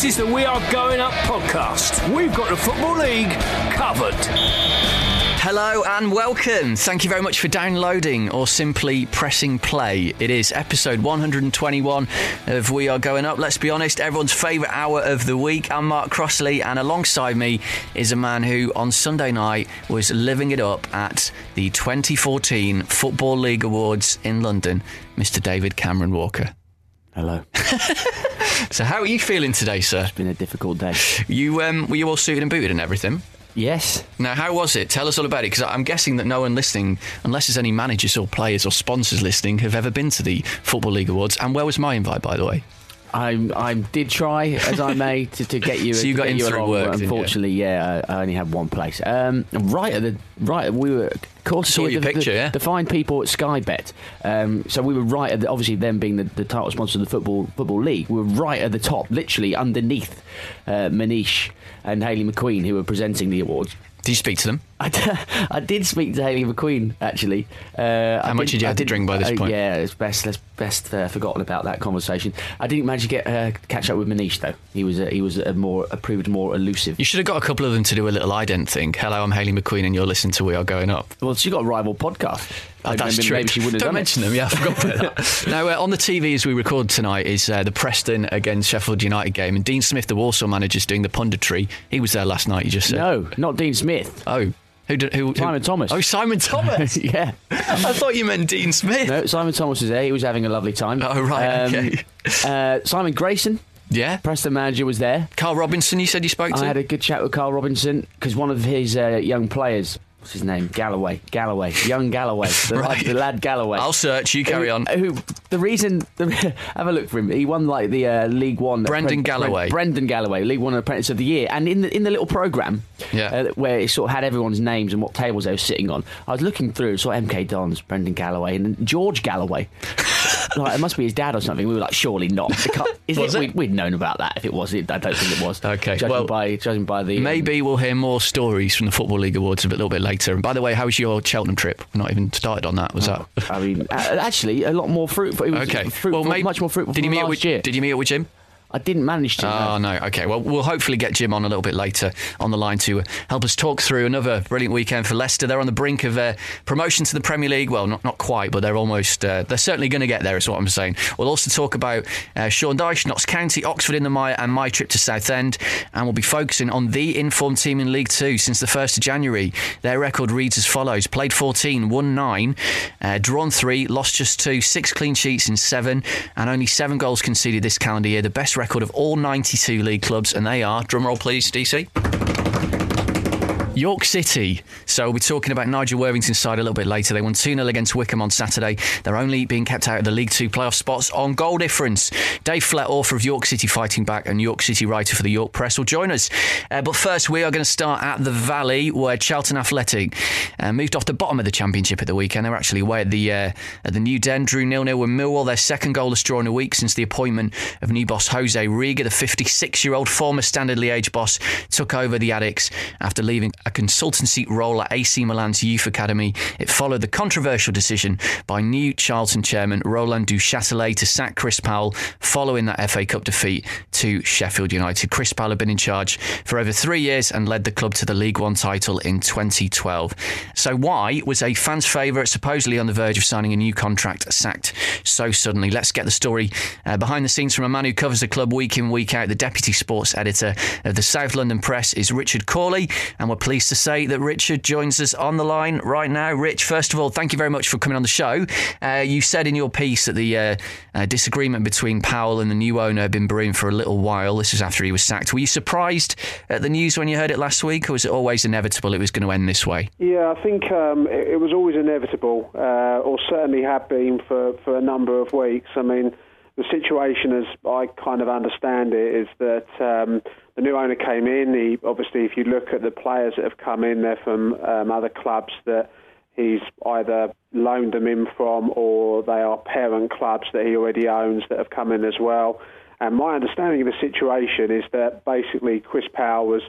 This is the We Are Going Up podcast. We've got the Football League covered. Hello and welcome. Thank you very much for downloading or simply pressing play. It is episode 121 of We Are Going Up. Let's be honest, everyone's favourite hour of the week. I'm Mark Crossley, and alongside me is a man who on Sunday night was living it up at the 2014 Football League Awards in London, Mr. David Cameron Walker. Hello. So, how are you feeling today, sir? It's been a difficult day. You um, were you all suited and booted and everything? Yes. Now, how was it? Tell us all about it, because I'm guessing that no one listening, unless there's any managers or players or sponsors listening, have ever been to the Football League Awards. And where was my invite, by the way? I I did try as I may to, to get you. So you got in you through along, work, but didn't you? Unfortunately, yeah, I, I only had one place. Um, right at the right, we were. Of course, Saw your the, picture, the, yeah. the fine people at Sky Bet. Um, so we were right at the, obviously them being the, the title sponsor of the football football league. We were right at the top, literally underneath uh, Manish and Hayley McQueen, who were presenting the awards. Did you speak to them? I, d- I did speak to Hayley McQueen actually. Uh, How I much did you I have to drink by this uh, point? Yeah, it's best let's best uh, forgotten about that conversation. I didn't manage to get uh, catch up with Manish though. He was he was a more uh, proved more elusive. You should have got a couple of them to do a little ident thing. Hello, I'm Hayley McQueen, and you're listening to We Are Going Up. Well, she got a rival podcast. Oh, that's maybe, true. Maybe she wouldn't Don't mention it. them. Yeah, I forgot about that. now, uh, on the TV as we record tonight is uh, the Preston against Sheffield United game, and Dean Smith, the Walsall manager, is doing the punditry. He was there last night. You just said. No, not Dean Smith. Oh, who did? Who, who- Simon Thomas. Oh, Simon Thomas. yeah. I thought you meant Dean Smith. No, Simon Thomas was there. He was having a lovely time. Oh, right, okay. uh, Simon Grayson, Yeah. Preston manager, was there. Karl Robinson, you said you spoke to. I had a good chat with Karl Robinson because one of his uh, young players, what's his name? Galloway. Galloway. Young Galloway. The, Right. lad, the lad Galloway. I'll search. You carry who, on. Who, the reason, the, have a look for him. He won like the uh, League One. Brendan Galloway. Brendan Galloway, League One Apprentice of the Year. And in the in the little program, Yeah. uh, where it sort of had everyone's names and what tables they were sitting on, I was looking through. Saw MK Dons, Brendan Galloway, and George Galloway. like it must be his dad or something. We were like, surely not. Is it? it? We'd, we'd known about that if it was. It, I don't think it was. Okay, Judging well, by judging by the um, Maybe we'll hear more stories from the Football League Awards a bit- little bit later. And by the way, how was your Cheltenham trip? We're not even started on that. Was that? I mean, actually, a lot more fruitful. It was Okay. fruitful, maybe- much more fruitful Did you meet last with? year. Did you meet up with Jim? I didn't manage to. Oh no. Okay. Well, we'll hopefully get Jim on a little bit later on the line to help us talk through another brilliant weekend for Leicester. They're on the brink of uh, promotion to the Premier League. Well, not not quite, but they're almost. Uh, they're certainly going to get there. Is what I'm saying. We'll also talk about uh, Sean Dyche, Notts County, Oxford in the Mire, and my trip to Southend. And we'll be focusing on the informed team in League Two since the first of January. Their record reads as follows: played 14, won nine, uh, drawn three, lost just two, six clean sheets in seven, and only seven goals conceded this calendar year. The best record of all 92 league clubs, and they are, drumroll please, DC. York City. So we'll be talking about Nigel Worthington's side a little bit later. They won 2 0 against Wycombe on Saturday. They're only being kept out of the League Two playoff spots on goal difference. Dave Flett, author of York City Fighting Back and York City writer for the York Press, will join us. Uh, but first, we are going to start at the Valley, where Charlton Athletic uh, moved off the bottom of the Championship at the weekend. They were actually away at the uh, at the New Den, drew nil nil with Millwall. Their second goalless draw in a week since the appointment of new boss Jose Riga, the 56 year old former Standard Liège boss, took over the Addicks after leaving a consultancy role at AC Milan's youth academy. It followed the controversial decision by new Charlton chairman Roland Duchâtelet to sack Chris Powell following that FA Cup defeat to Sheffield United. Chris Powell had been in charge for over three years and led the club to the League One title in 2012. So why was a fan's favourite, supposedly on the verge of signing a new contract, sacked so suddenly? Let's get the story uh, behind the scenes from a man who covers the club week in, week out. The deputy sports editor of the South London Press is Richard Cawley, and we're pleased to say that Richard joins us on the line right now. Rich, first of all, thank you very much for coming on the show. Uh, you said in your piece that the uh, uh, disagreement between Powell and the new owner had been brewing for a little while. This is after he was sacked. Were you surprised at the news when you heard it last week, or was it always inevitable it was going to end this way? Yeah, I think um, it, it, was always inevitable, uh, or certainly had been for, for a number of weeks. I mean, the situation, as I kind of understand it, is that um, the new owner came in. He obviously, if you look at the players that have come in, they're from um, other clubs that he's either loaned them in from, or they are parent clubs that he already owns that have come in as well. And my understanding of the situation is that basically Chris Powell was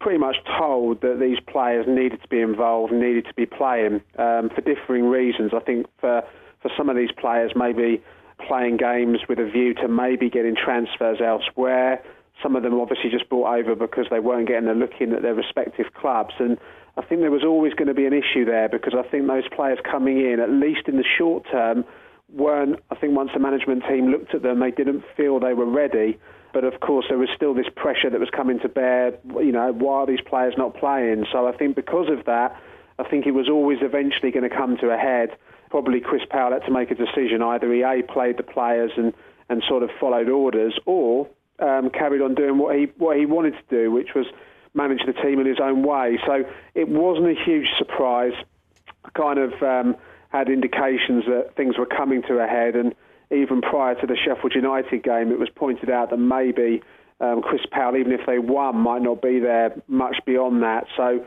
pretty much told that these players needed to be involved, needed to be playing um, for differing reasons. I think for for some of these players, maybe playing games with a view to maybe getting transfers elsewhere. Some of them obviously just brought over because they weren't getting a look in at their respective clubs. And I think there was always going to be an issue there because I think those players coming in, at least in the short term, weren't, I think once the management team looked at them, they didn't feel they were ready. But of course, there was still this pressure that was coming to bear. You know, why are these players not playing? So I think because of that, I think it was always eventually going to come to a head probably Chris Powell had to make a decision. Either he A, played the players and, and sort of followed orders, or um, carried on doing what he, what he wanted to do, which was manage the team in his own way. So it wasn't a huge surprise. Kind of um, had indications that things were coming to a head, and even prior to the Sheffield United game, it was pointed out that maybe um, Chris Powell, even if they won, might not be there much beyond that. So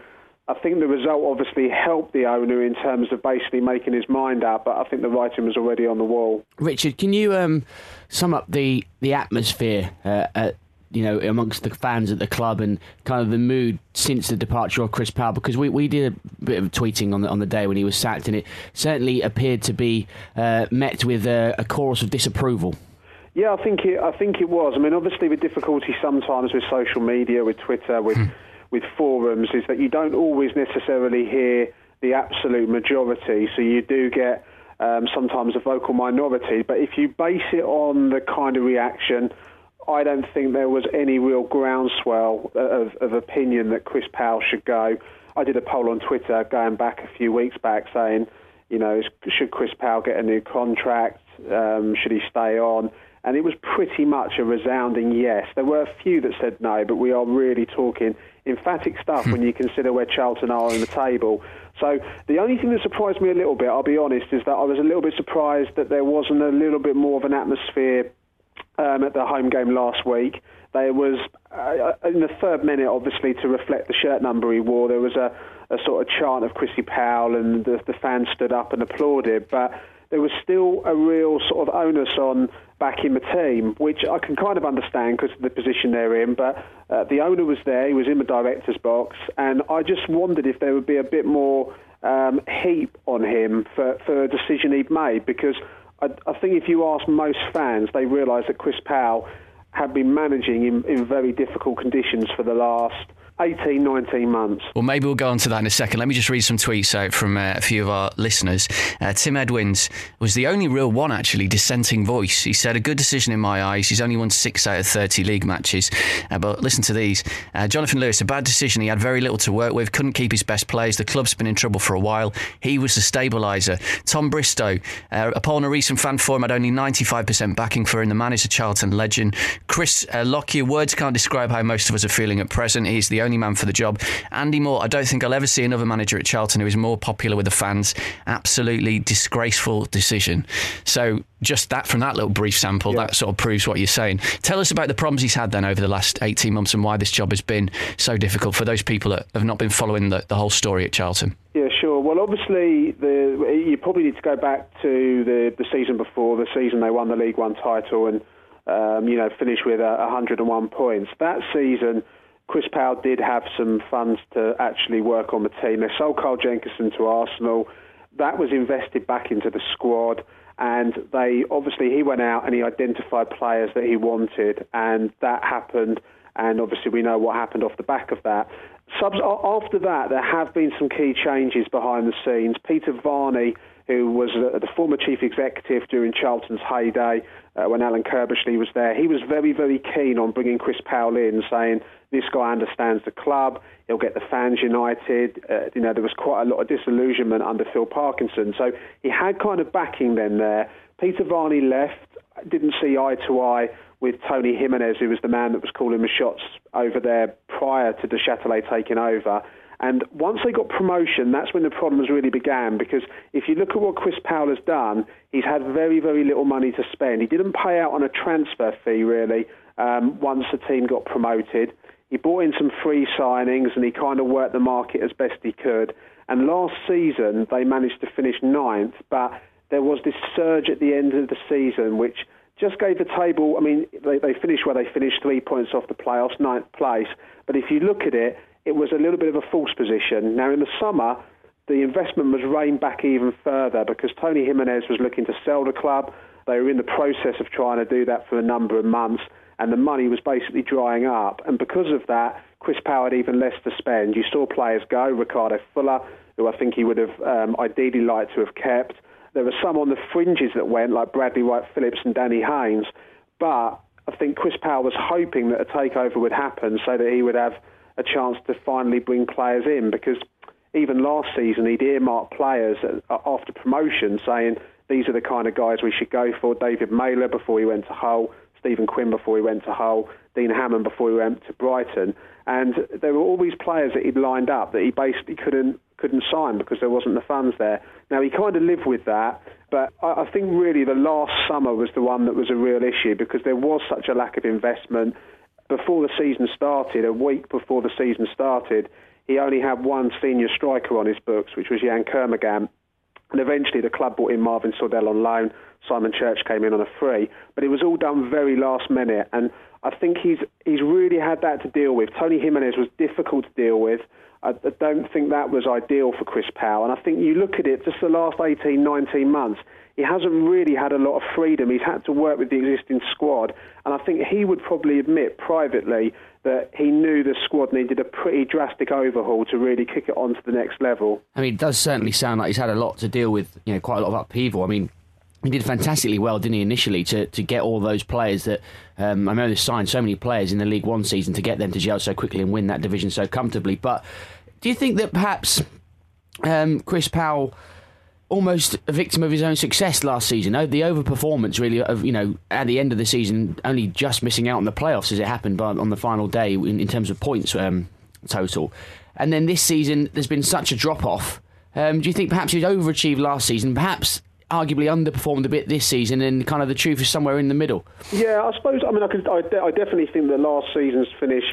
I think the result obviously helped the owner in terms of basically making his mind up, but I think the writing was already on the wall. Richard, can you um, sum up the the atmosphere uh, at, you know amongst the fans at the club and kind of the mood since the departure of Chris Powell? Because we, we did a bit of tweeting on the on the day when he was sacked, and it certainly appeared to be uh, met with a, a chorus of disapproval. Yeah, I think it. I think it was. I mean, obviously, the difficulty sometimes with social media, with Twitter, with hmm with forums is that you don't always necessarily hear the absolute majority. So you do get um, sometimes a vocal minority. But if you base it on the kind of reaction, I don't think there was any real groundswell of, of opinion that Chris Powell should go. I did a poll on Twitter going back a few weeks back saying, you know, should Chris Powell get a new contract? Um, should he stay on? And it was pretty much a resounding yes. There were a few that said no, but we are really talking emphatic stuff when you consider where Charlton are on the table. So the only thing that surprised me a little bit, I'll be honest, is that I was a little bit surprised that there wasn't a little bit more of an atmosphere um, at the home game last week. There was, uh, in the third minute, obviously, to reflect the shirt number he wore, there was a, a sort of chant of Chrissy Powell, and the, the fans stood up and applauded. But there was still a real sort of onus on backing the team, which I can kind of understand because of the position they're in. But uh, the owner was there, he was in the director's box, and I just wondered if there would be a bit more um, heat on him for, for a decision he'd made because I, I think if you ask most fans, they realise that Chris Powell had been managing in, in very difficult conditions for the last 18, 19 months. Well, maybe we'll go on to that in a second. Let me just read some tweets out from uh, a few of our listeners. Uh, Tim Edwins was the only real one, actually, dissenting voice. He said, A good decision in my eyes. He's only won six out of 30 league matches. Uh, but listen to these uh, Jonathan Lewis, a bad decision. He had very little to work with, couldn't keep his best players. The club's been in trouble for a while. He was the stabiliser. Tom Bristow, uh, upon a recent fan forum, had only 95% backing for him. The man is a Charlton legend. Chris uh, Lockyer, words can't describe how most of us are feeling at present. He's the only only man for the job. Andy Moore, I don't think I'll ever see another manager at Charlton who is more popular with the fans. Absolutely disgraceful decision. So just that from that little brief sample, yeah. that sort of proves what you're saying. Tell us about the problems he's had then over the last 18 months and why this job has been so difficult for those people that have not been following the, the whole story at Charlton. Yeah, sure. Well, obviously, the, you probably need to go back to the, the season before, the season they won the League One title and, um, you know, finished with uh, 101 points. That season, Chris Powell did have some funds to actually work on the team. They sold Carl Jenkinson to Arsenal. That was invested back into the squad. And they obviously he went out and he identified players that he wanted, and that happened. And obviously we know what happened off the back of that. Subs- after that, there have been some key changes behind the scenes. Peter Varney, who was the former chief executive during Charlton's heyday, uh, when Alan Curbishley was there, he was very, very keen on bringing Chris Powell in, saying this guy understands the club, he'll get the fans united. Uh, you know, there was quite a lot of disillusionment under Phil Parkinson, so he had kind of backing then there. Peter Varney left, didn't see eye to eye with Tony Jimenez, who was the man that was calling the shots over there prior to Duchâtelet taking over. And once they got promotion, that's when the problems really began. Because if you look at what Chris Powell has done, he's had very, very little money to spend. He didn't pay out on a transfer fee, really, um, once the team got promoted. He brought in some free signings and he kind of worked the market as best he could. And last season, they managed to finish ninth, but there was this surge at the end of the season, which just gave the table. I mean, they, they finished where they finished, three points off the playoffs, ninth place. But if you look at it, it was a little bit of a false position. Now, in the summer, the investment was reined back even further because Tony Jimenez was looking to sell the club. They were in the process of trying to do that for a number of months, and the money was basically drying up. And because of that, Chris Powell had even less to spend. You saw players go, Ricardo Fuller, who I think he would have um, ideally liked to have kept. There were some on the fringes that went, like Bradley Wright Phillips and Danny Haynes. But I think Chris Powell was hoping that a takeover would happen so that he would have a chance to finally bring players in because even last season he'd earmarked players after promotion saying these are the kind of guys we should go for. David Meyler before he went to Hull, Stephen Quinn before he went to Hull, Dean Hammond before he went to Brighton. And there were all these players that he'd lined up that he basically couldn't couldn't sign because there wasn't the funds there. Now he kind of lived with that, but I, I think really the last summer was the one that was a real issue because there was such a lack of investment. Before the season started, a week before the season started, he only had one senior striker on his books, which was Yann Kermorgant. And eventually the club brought in Marvin Sordell on loan. Simon Church came in on a free. But it was all done very last minute. And I think he's, he's really had that to deal with. Tony Jimenez was difficult to deal with. I, I don't think that was ideal for Chris Powell. And I think you look at it, just the last 18, 19 months, he hasn't really had a lot of freedom. He's had to work with the existing squad. And I think he would probably admit privately that he knew the squad needed a pretty drastic overhaul to really kick it on to the next level. I mean, it does certainly sound like he's had a lot to deal with, you know, quite a lot of upheaval. I mean, he did fantastically well, didn't he, initially, to, to get all those players that um, I they signed so many players in the League One season to get them to gel so quickly and win that division so comfortably. But do you think that perhaps um, Chris Powell almost a victim of his own success last season. Oh, the overperformance, really, of you know, at the end of the season, only just missing out on the playoffs as it happened but on the final day in, in terms of points um, total. And then this season, there's been such a drop off. Um, do you think perhaps he overachieved last season? Perhaps arguably underperformed a bit this season, and kind of the truth is somewhere in the middle. Yeah, I suppose. I mean, I, could, I, I definitely think that last season's finish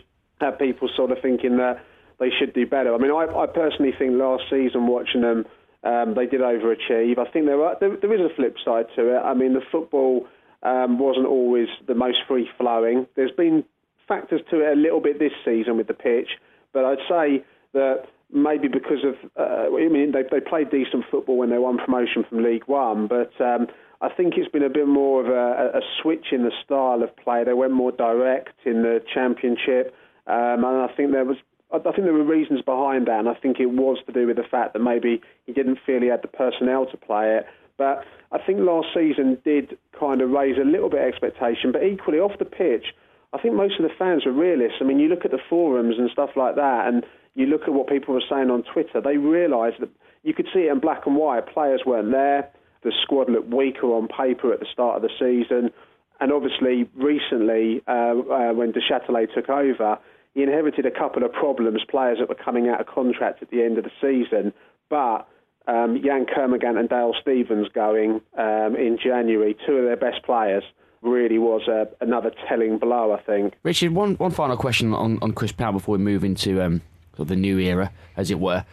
had people sort of thinking that they should do better. I mean, I, I personally think last season watching them um, they did overachieve. I think there, there, there is a flip side to it. I mean, the football um, wasn't always the most free flowing. There's been factors to it a little bit this season with the pitch, but I'd say that maybe because of uh, I mean they they played decent football when they won promotion from League One, but um, I think it's been a bit more of a, a, switch in the style of play. They went more direct in the Championship, um, and I think there was I think there were reasons behind that, and I think it was to do with the fact that maybe he didn't feel he had the personnel to play it. But I think last season did kind of raise a little bit of expectation, but equally off the pitch, I think most of the fans were realists. I mean, you look at the forums and stuff like that, and you look at what people were saying on Twitter, they realised that you could see it in black and white. Players weren't there. The squad looked weaker on paper at the start of the season. And obviously, recently, uh, uh, when Duchâtelet took over, he inherited a couple of problems, players that were coming out of contract at the end of the season. But um, Yann Kermorgant and Dale Stephens going um, in January, two of their best players, really was a, another telling blow, I think. Richard, one, one final question on, on Chris Powell before we move into um, of the new era, as it were.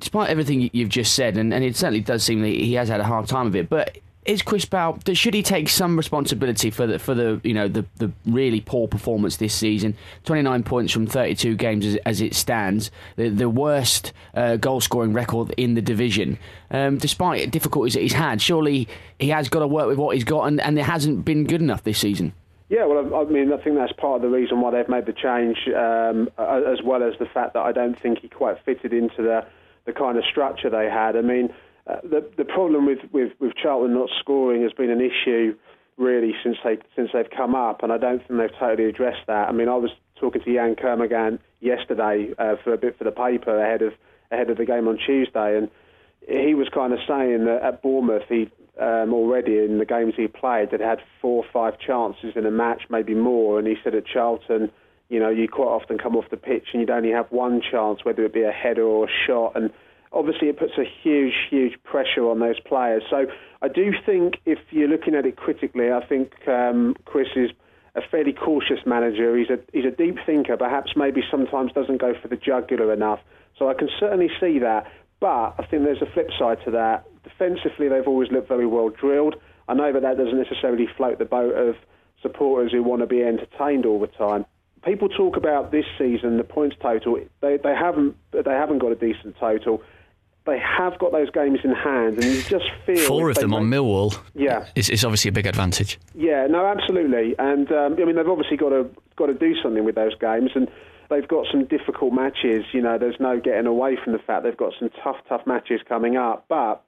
Despite everything you've just said, and, and it certainly does seem that he has had a hard time of it, but is Chris Powell should he take some responsibility for the for the you know the the really poor performance this season? Twenty nine points from thirty two games as, as, it stands, the, the worst uh, goal scoring record in the division. Um, despite difficulties that he's had, surely he has got to work with what he's got, and, and it hasn't been good enough this season. Yeah, well, I mean, I think that's part of the reason why they've made the change, um, as well as the fact that I don't think he quite fitted into the the kind of structure they had. I mean, uh, the the problem with, with, with Charlton not scoring has been an issue really since they since they've come up, and I don't think they've totally addressed that. I mean, I was talking to Yann Kermorgant yesterday uh, for a bit for the paper ahead of ahead of the game on Tuesday, and he was kind of saying that at Bournemouth he um, already in the games he played that had four or five chances in a match, maybe more, and he said at Charlton you know, you quite often come off the pitch and you'd only have one chance, whether it be a header or a shot, and obviously it puts a huge, huge pressure on those players. So I do think if you're looking at it critically, I think um, Chris is a fairly cautious manager. He's a he's a deep thinker. Perhaps maybe sometimes doesn't go for the jugular enough. So I can certainly see that. But I think there's a flip side to that. Defensively, they've always looked very well drilled. I know that that doesn't necessarily float the boat of supporters who want to be entertained all the time people talk about this season the points total. They they haven't they haven't got a decent total. They have got those games in hand, and you just feel four of them make, on Millwall. Yeah, it's, is obviously a big advantage. Yeah, no, absolutely, and um, I mean they've obviously got to got to do something with those games, and they've got some difficult matches. You know, there's no getting away from the fact they've got some tough, tough matches coming up, but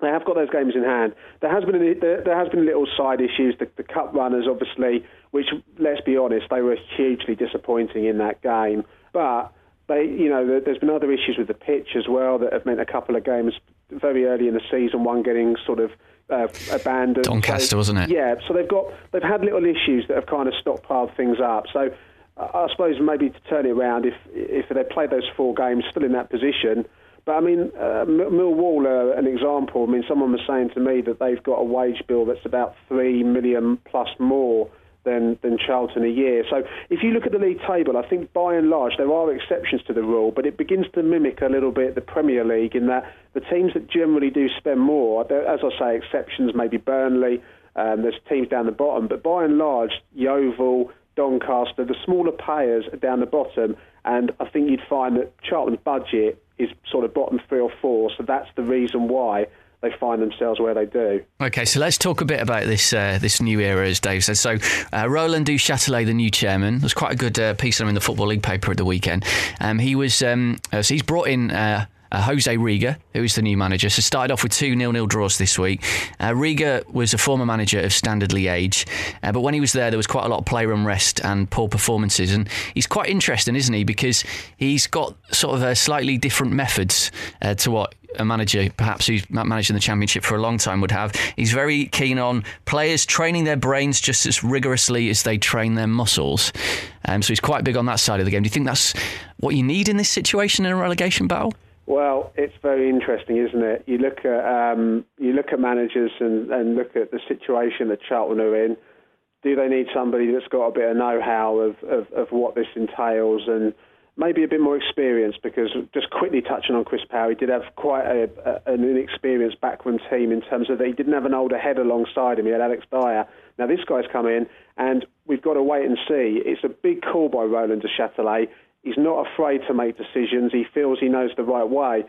they have got those games in hand. There has been a, there, there has been little side issues. The, the cup runners, obviously, which let's be honest, they were hugely disappointing in that game. But they, you know, there's been other issues with the pitch as well that have meant a couple of games very early in the season, one getting sort of uh, abandoned. Doncaster, so, wasn't it? Yeah. So they've got they've had little issues that have kind of stockpiled things up. So I suppose maybe to turn it around, if if they played those four games still in that position but I mean, uh, Millwall are an example. I mean, someone was saying to me that they've got a wage bill that's about three million plus more than, than Charlton a year. So if you look at the league table, I think by and large there are exceptions to the rule, but it begins to mimic a little bit the Premier League in that the teams that generally do spend more, as I say, exceptions maybe Burnley, um, there's teams down the bottom, but by and large, Yeovil, Doncaster, the smaller payers are down the bottom, and I think you'd find that Charlton's budget is sort of bottom three or four. So that's the reason why they find themselves where they do. Okay, so let's talk a bit about this uh, this new era, as Dave said. So, uh, Roland Duchâtelet, the new chairman, there's quite a good uh, piece on him in the Football League paper at the weekend. Um, he was um, uh, so he's brought in uh, Jose Riga, who is the new manager. So started off with two nil-nil draws this week. Uh, Riga was a former manager of Standard Liège, uh, but when he was there, there was quite a lot of player unrest and poor performances. And he's quite interesting, isn't he? Because he's got sort of a slightly different methods uh, to what a manager, perhaps who's managed in the championship for a long time, would have. He's very keen on players training their brains just as rigorously as they train their muscles. Um, so he's quite big on that side of the game. Do you think that's what you need in this situation in a relegation battle? Well, it's very interesting, isn't it? You look at um, you look at managers and, and look at the situation that Charlton are in. Do they need somebody that's got a bit of know-how of, of, of what this entails and maybe a bit more experience? Because just quickly touching on Chris Powell, he did have quite a, a, an inexperienced backroom team in terms of that he didn't have an older head alongside him. He had Alex Dyer. Now this guy's come in, and we've got to wait and see. It's a big call by Roland Duchâtelet. He's not afraid to make decisions. He feels he knows the right way.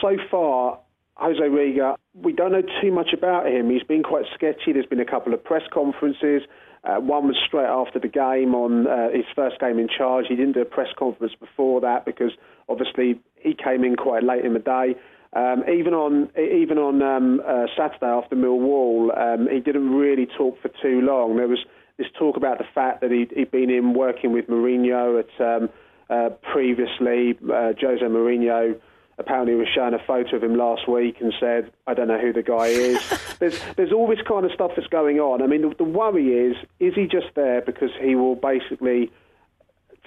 So far, Jose Riga, we don't know too much about him. He's been quite sketchy. There's been a couple of press conferences. Uh, one was straight after the game on uh, his first game in charge. He didn't do a press conference before that because obviously he came in quite late in the day. Um, even on even on um, uh, Saturday after Millwall, um, he didn't really talk for too long. There was this talk about the fact that he had been in working with Mourinho at um, uh, previously. Uh, Jose Mourinho apparently was shown a photo of him last week and said, I don't know who the guy is. there's, there's all this kind of stuff that's going on. I mean, the, the worry is, is he just there because he will basically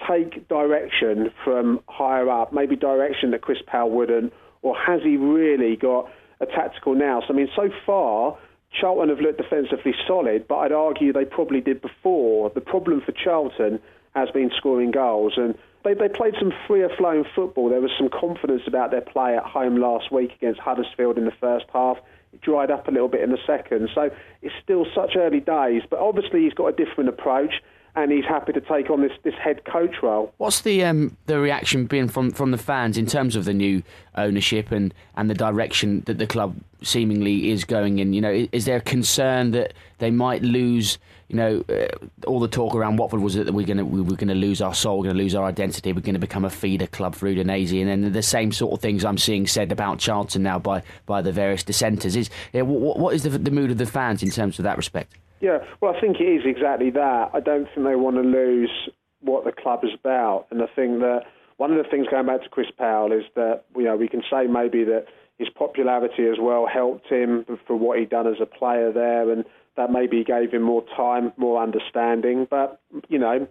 take direction from higher up, maybe direction that Chris Powell wouldn't, or has he really got a tactical nous? I mean, so far, Charlton have looked defensively solid, but I'd argue they probably did before. The problem for Charlton has been scoring goals, and they, they played some freer flowing football. There was some confidence about their play at home last week against Huddersfield in the first half. It dried up a little bit in the second. So it's still such early days. But obviously, he's got a different approach. and he's happy to take on this, this head coach role. What's the um, the reaction been from, from the fans in terms of the new ownership and, and the direction that the club seemingly is going in? You know, is, is there a concern that they might lose? You know, uh, all the talk around Watford was that we're going to we were going to lose our soul, we're going to lose our identity, we're going to become a feeder club for Udinese, and then the same sort of things I'm seeing said about Charlton now by by the various dissenters. Is yeah, what, what is the, the mood of the fans in terms of that respect? Yeah, well, I think it is exactly that. I don't think they want to lose what the club is about, and I think that one of the things going back to Chris Powell is that you know we can say maybe that his popularity as well helped him for what he'd done as a player there, and that maybe gave him more time, more understanding. But you know,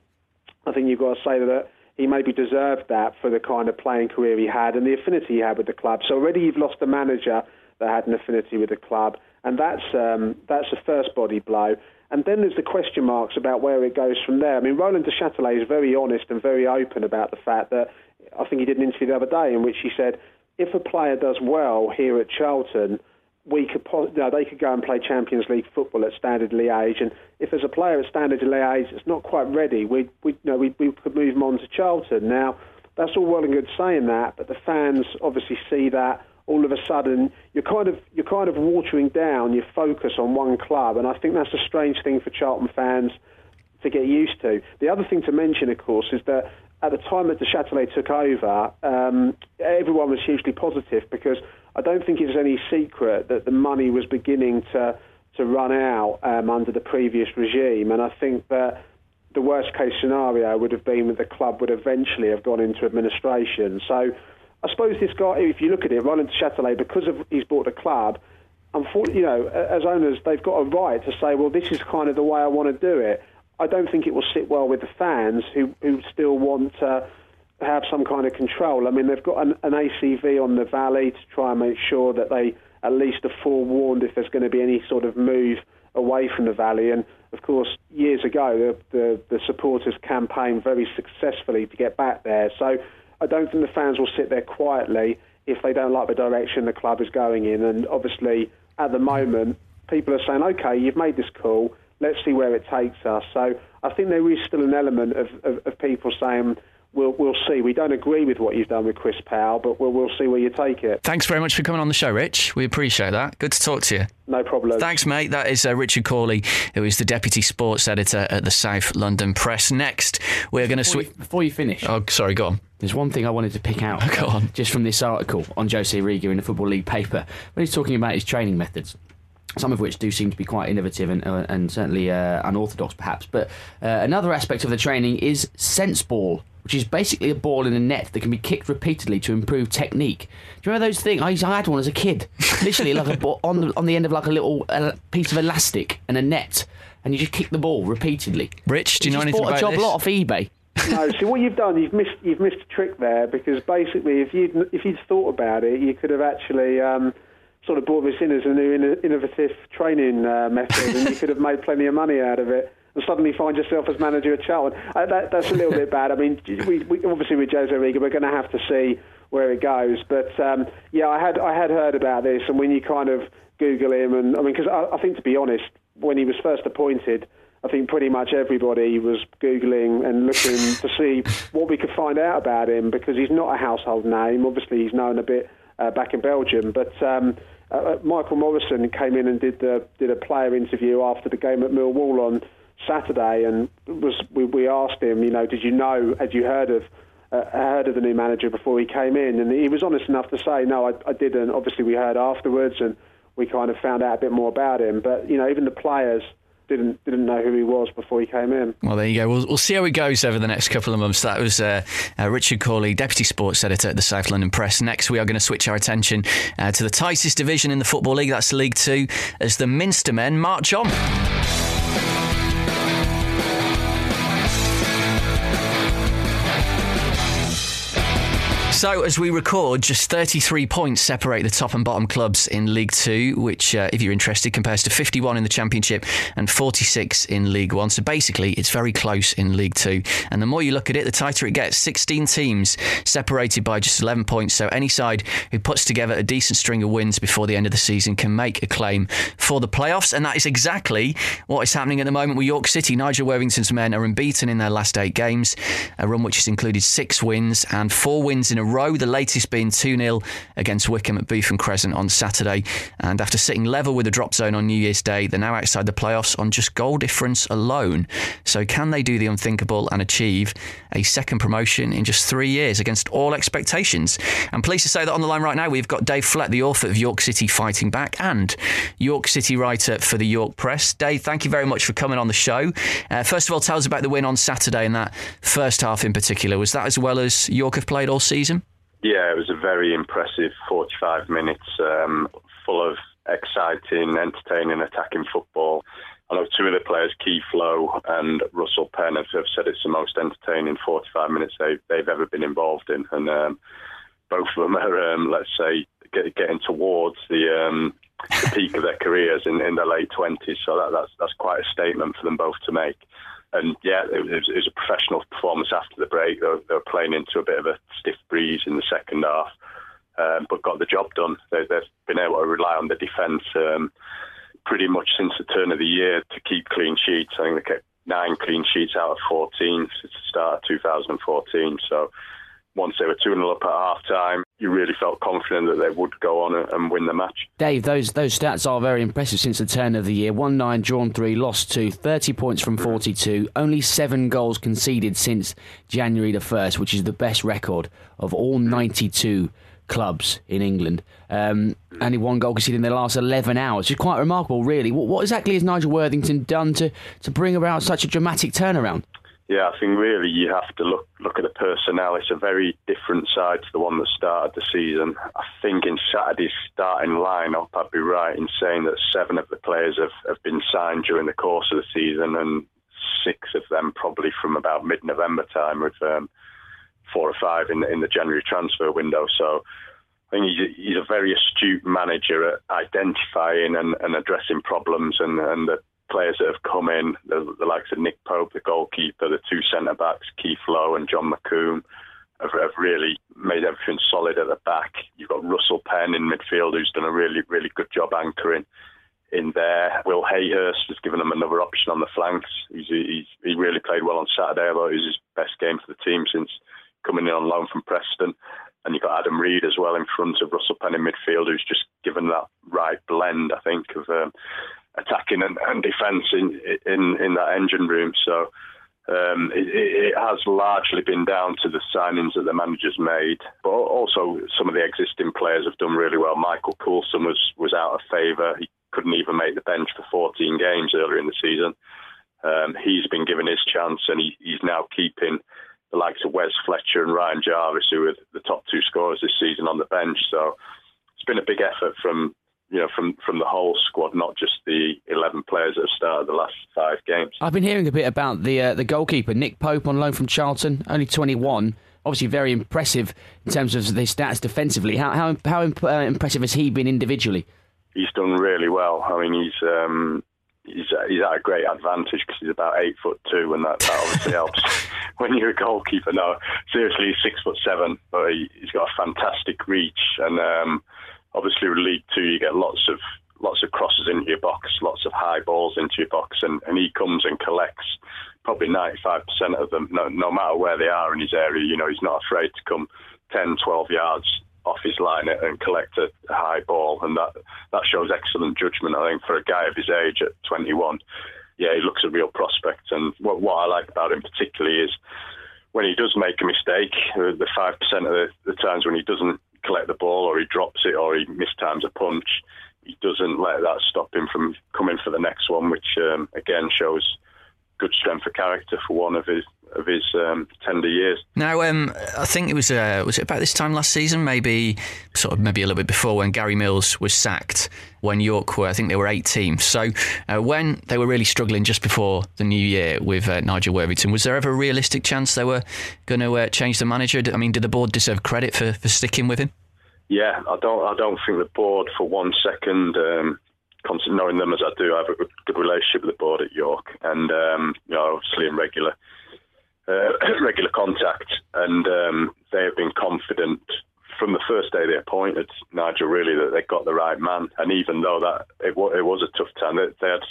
I think you've got to say that he maybe deserved that for the kind of playing career he had and the affinity he had with the club. So already you've lost a manager that had an affinity with the club and that's um, that's the first body blow. And then there's the question marks about where it goes from there. I mean, Roland Duchâtelet is very honest and very open about the fact that I think he did an interview the other day in which he said if a player does well here at Charlton, we could you know, they could go and play Champions League football at Standard Liège, and if there's a player at Standard Liège that's not quite ready, we we you know we, we could move him on to Charlton. Now that's all well and good saying that, but the fans obviously see that all of a sudden you're kind of you're kind of watering down your focus on one club, and I think that's a strange thing for Charlton fans to get used to. The other thing to mention, of course, is that at the time that the Châtelet took over, um, everyone was hugely positive because I don't think it was any secret that the money was beginning to to run out um, under the previous regime, and I think that the worst case scenario would have been that the club would eventually have gone into administration. So I suppose this guy, if you look at it, Roland Chatelet, because of he's bought a club, unfortunately, you know, as owners, they've got a right to say, well, this is kind of the way I want to do it. I don't think it will sit well with the fans who, who still want to have some kind of control. I mean, they've got an, an ACV on the valley to try and make sure that they at least are forewarned if there's going to be any sort of move away from the valley. And of course, years ago, the, the, the supporters campaigned very successfully to get back there. So I don't think the fans will sit there quietly if they don't like the direction the club is going in. And obviously, at the moment, people are saying, okay, you've made this call, let's see where it takes us. So I think there is still an element of, of, of people saying, we'll we'll see. We don't agree with what you've done with Chris Powell, but we'll we'll see where you take it. Thanks very much for coming on the show, Rich. We appreciate that. Good to talk to you. No problem. Thanks, mate. That is uh, Richard Cawley, who is the deputy sports editor at the South London Press. Next, we're going to switch. Before you finish, oh, sorry, go on. There's one thing I wanted to pick out go on. just from this article on Jose Riga in the Football League paper when he's talking about his training methods some of which do seem to be quite innovative and, uh, and certainly uh, unorthodox, perhaps. But uh, another aspect of the training is sense ball, which is basically a ball in a net that can be kicked repeatedly to improve technique. Do you remember those things? I, I had one as a kid, literally like a ball on the, on the end of like a little uh, piece of elastic and a net, and you just kick the ball repeatedly. Rich, do you know anything about a job this? lot off eBay. no, see what you've done, you've missed you've missed a trick there because basically, if you'd if you'd thought about it, you could have actually. Um, sort of brought this in as a new innovative training uh, method, and you could have made plenty of money out of it. And suddenly find yourself as manager at Charlton. Uh, that, that's a little bit bad. I mean, we, we, obviously with Jose Riga, we're going to have to see where it goes. But um, yeah, I had I had heard about this, and when you kind of Google him, and I mean, because I, I think to be honest, when he was first appointed. I think pretty much everybody was Googling and looking to see what we could find out about him because he's not a household name. Obviously, he's known a bit uh, back in Belgium, but um, uh, uh, Michael Morrison came in and did the did a player interview after the game at Millwall on Saturday, and was we, we asked him, you know, did you know, had you heard of uh, heard of the new manager before he came in? And he was honest enough to say, no, I, I didn't. Obviously, we heard afterwards, and we kind of found out a bit more about him. But you know, even the players didn't didn't know who he was before he came in. Well, there you go. We'll, we'll see how it goes over the next couple of months. That was uh, uh, Richard Cawley, deputy sports editor at the South London Press. Next, we are going to switch our attention uh, to the tightest division in the Football League. That's League Two, as the Minstermen march on. So, as we record, just 33 points separate the top and bottom clubs in League Two, which, uh, if you're interested, compares to 51 in the Championship and 46 in League One. So, basically, it's very close in League Two. And the more you look at it, the tighter it gets. 16 teams separated by just 11 points. So, any side who puts together a decent string of wins before the end of the season can make a claim for the playoffs. And that is exactly what is happening at the moment with York City. Nigel Worthington's men are unbeaten in their last eight games, a run which has included six wins and four wins in a row, the latest being 2 0 against Wycombe at Bootham Crescent on Saturday. And after sitting level with the drop zone on New Year's Day, they're now outside the playoffs on just goal difference alone. So, can they do the unthinkable and achieve a second promotion in just three years against all expectations? I'm pleased to say that on the line right now, we've got Dave Flett, the author of York City Fighting Back and York City writer for the York Press. Dave, thank you very much for coming on the show. Uh, first of all, tell us about the win on Saturday and that first half in particular. Was that as well as York have played all season? Yeah, it was a very impressive 45 minutes, um, full of exciting, entertaining, attacking football. I know two of the players, Keith Lowe and Russell Penn, have said it's the most entertaining 45 minutes they've, they've ever been involved in. And um, both of them are, um, let's say, get, getting towards the, um, the peak of their careers in, in their late 20s. So that, that's, that's quite a statement for them both to make and yeah, it was, it was, a professional performance after the break. They were, they were, playing into a bit of a stiff breeze in the second half, um, but got the job done. They, have been able to rely on the defence um, pretty much since the turn of the year to keep clean sheets. I think they kept nine clean sheets out of 14 since the start of 2014. So once they were 2 0 up at half time, you really felt confident that they would go on and win the match. Dave, those those stats are very impressive since the turn of the year. 1 9, drawn 3, lost 2, 30 points from 42, only 7 goals conceded since January the 1st, which is the best record of all 92 clubs in England. Um, only one goal conceded in the last 11 hours. It's quite remarkable, really. What, what exactly has Nigel Worthington done to, to bring about such a dramatic turnaround? Yeah, I think really you have to look look at the personnel. It's a very different side to the one that started the season. I think in Saturday's starting lineup, I'd be right in saying that seven of the players have, have been signed during the course of the season, and six of them probably from about mid-November time, with um, four or five in the, in the January transfer window. So I think he's a, he's a very astute manager at identifying and, and addressing problems, and, and the players that have come in, the, the likes of Nick Pope, the goalkeeper, the two centre backs, Keith Lowe and John McCombe, have, have, really made everything solid at the back. You've got Russell Penn in midfield, who's done a really, really good job anchoring in there. Will Hayhurst has given them another option on the flanks. He's, he's, he really played well on Saturday, although it was his best game for the team since coming in on loan from Preston. And you've got Adam Reed as well in front of Russell Penn in midfield, who's just given that right blend, I think, of um, attacking and, and defence in, in in that engine room. So um, it, it, has largely been down to the signings that the managers made, but also some of the existing players have done really well. Michael Coulson was was out of favour. He couldn't even make the bench for 14 games earlier in the season. Um, he's been given his chance, and he, he's now keeping the likes of Wes Fletcher and Ryan Jarvis, who are the top two scorers this season, on the bench. So it's been a big effort from you know, from, from the whole squad, not just the 11 players that have started the last five games. I've been hearing a bit about the uh, the goalkeeper, Nick Pope, on loan from Charlton, only 21. Obviously, very impressive in terms of the stats defensively. How how, how imp- uh, impressive has he been individually? He's done really well. I mean, he's um, he's he's at a great advantage because he's about eight foot two, and that, that obviously helps when you're a goalkeeper. No, seriously, he's six foot seven, but he, has got a fantastic reach and. Um, obviously with League Two, you get lots of lots of crosses into your box, lots of high balls into your box, and, and he comes and collects probably 95% of them, no, no matter where they are in his area. You know, he's not afraid to come 10, 12 yards off his line and collect a, high ball, and that that shows excellent judgment. I think for a guy of his age at 21, yeah, he looks a real prospect. And what, what I like about him particularly is when he does make a mistake, uh, the five percent of the, the times when he doesn't collect the ball or he drops it or he mistimes a punch, he doesn't let that stop him from coming for the next one, which um, again shows good strength of character for one of his of his um, tender years. Now, um, I think it was uh, was it about this time last season, maybe sort of maybe a little bit before when Gary Mills was sacked. When York were, I think they were eight teams. So uh, when they were really struggling just before the new year with uh, Nigel Worthington, was there ever a realistic chance they were going to uh, change the manager? I mean, did the board deserve credit for, for sticking with him? Yeah, I don't. I don't think the board for one second. Um, knowing them as I do, I have a good, relationship with the board at York, and um, you know, obviously in regular uh, regular contact, and um, they have been confident from the first day they appointed Nigel really that they got the right man. And even though that it, it was a tough time, they, they, had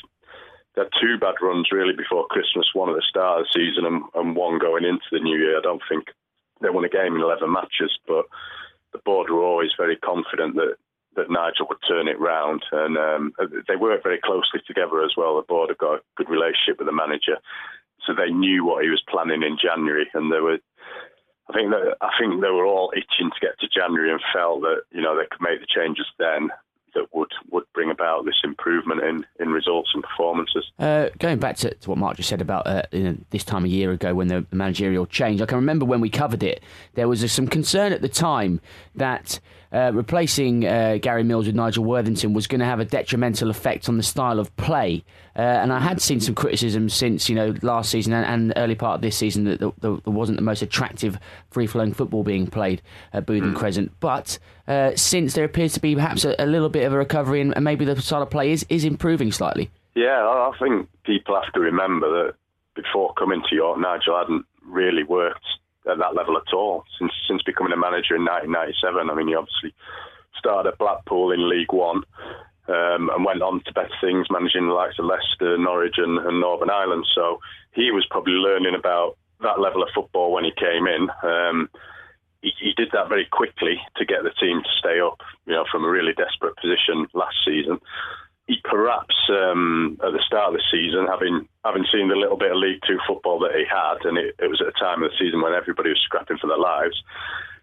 they had two bad runs really before Christmas, one at the start of the season and, and one going into the new year. I don't think they won a game in eleven matches, but the board were always very confident that that Nigel would turn it round, and um, they work very closely together as well. The board have got a good relationship with the manager, so they knew what he was planning in January, and they were. I think that I think they were all itching to get to January and felt that you know they could make the changes then that would, would bring about this improvement in, in results and performances. Uh, going back to, to, what Mark just said about uh, you know, this time a year ago when the managerial change, I can remember when we covered it, there was some concern at the time that uh, replacing uh, Gary Mills with Nigel Worthington was going to have a detrimental effect on the style of play. Uh, and I had seen some criticism since you know last season and, and early part of this season that there, there wasn't the most attractive free-flowing football being played at Bootham mm. Crescent. But uh, since there appears to be perhaps a, a little bit of a recovery and, and, maybe the style of play is, is improving slightly. Yeah, I think people have to remember that before coming to York, Nigel hadn't really worked at that level at all since since becoming a manager in 1997. I mean, he obviously started at Blackpool in League One um, and went on to better things, managing the likes of Leicester, Norwich, and, and Northern Ireland. So he was probably learning about that level of football when he came in. Um, he, he, did that very quickly to get the team to stay up, you know, from a really desperate position last season perhaps um, at the start of the season, having having seen the little bit of League Two football that he had, and it, it was at a time of the season when everybody was scrapping for their lives.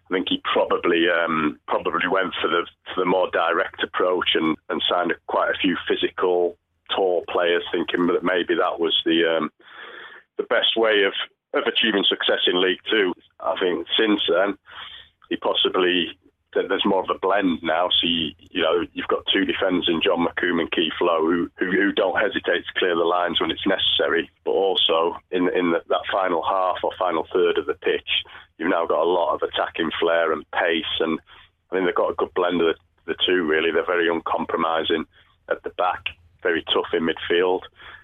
I think he probably um, probably went for the for the more direct approach and, and signed quite a few physical, tall players, thinking that maybe that was the um, the best way of, of achieving success in League Two. I think since then, he possibly there's more of a blend now. So you, you know you've got two defenders in John McCombe and Keith Lowe who, who, who don't hesitate to clear the lines when it's necessary, but also in in the, that final half or final third of the pitch, you've now got a lot of attacking flair and pace, and I think they've got a good blend of the, the two. Really, they're very uncompromising at the back, very tough in midfield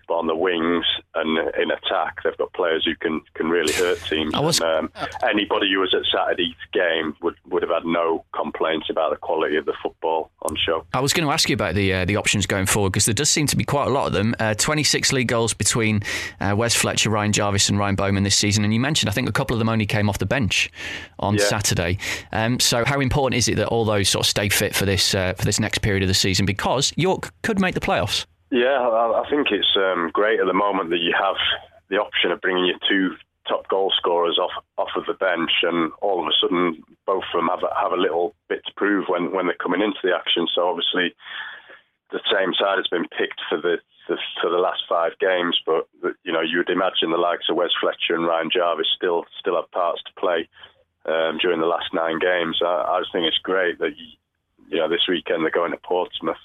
on the wings and in attack, they've got players who can, can really hurt teams. Was, and, um, anybody who was at Saturday's game would, would have had no complaints about the quality of the football on show. I was going to ask you about the uh, the options going forward because there does seem to be quite a lot of them. Uh, 26 league goals between uh, Wes Fletcher, Ryan Jarvis, and Ryan Bowman this season, and you mentioned I think a couple of them only came off the bench on yeah. Saturday. Um, so how important is it that all those sort of stay fit for this uh, for this next period of the season because York could make the playoffs? Yeah, I, think it's um, great at the moment that you have the option of bringing your two top goal scorers off off of the bench, and all of a sudden both of them have a, have a little bit to prove when when they're coming into the action. So obviously, the same side has been picked for the, the for the last five games, but you know you would imagine the likes of Wes Fletcher and Ryan Jarvis still still have parts to play um, during the last nine games. I, I just think it's great that you, you know this weekend they're going to Portsmouth,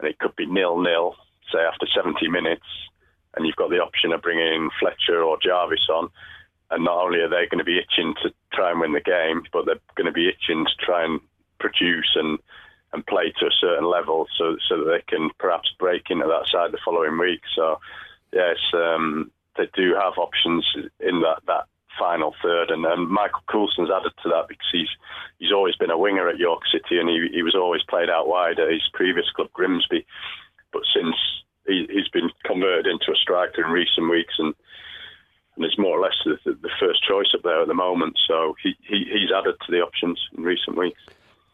and it could be nil nil say after 70 minutes, and you've got the option of bringing Fletcher or Jarvis on, and not only are they going to be itching to try and win the game, but they're going to be itching to try and produce and and play to a certain level, so so that they can perhaps break into that side the following week. So yes, um, they do have options in that that final third, and, and Michael Coulson's added to that because he's he's always been a winger at York City, and he he was always played out wide at his previous club Grimsby but since he, has been converted into a striker in recent weeks, and and it's more or less the, the first choice up there at the moment. So he, he, he's added to the options in recent weeks.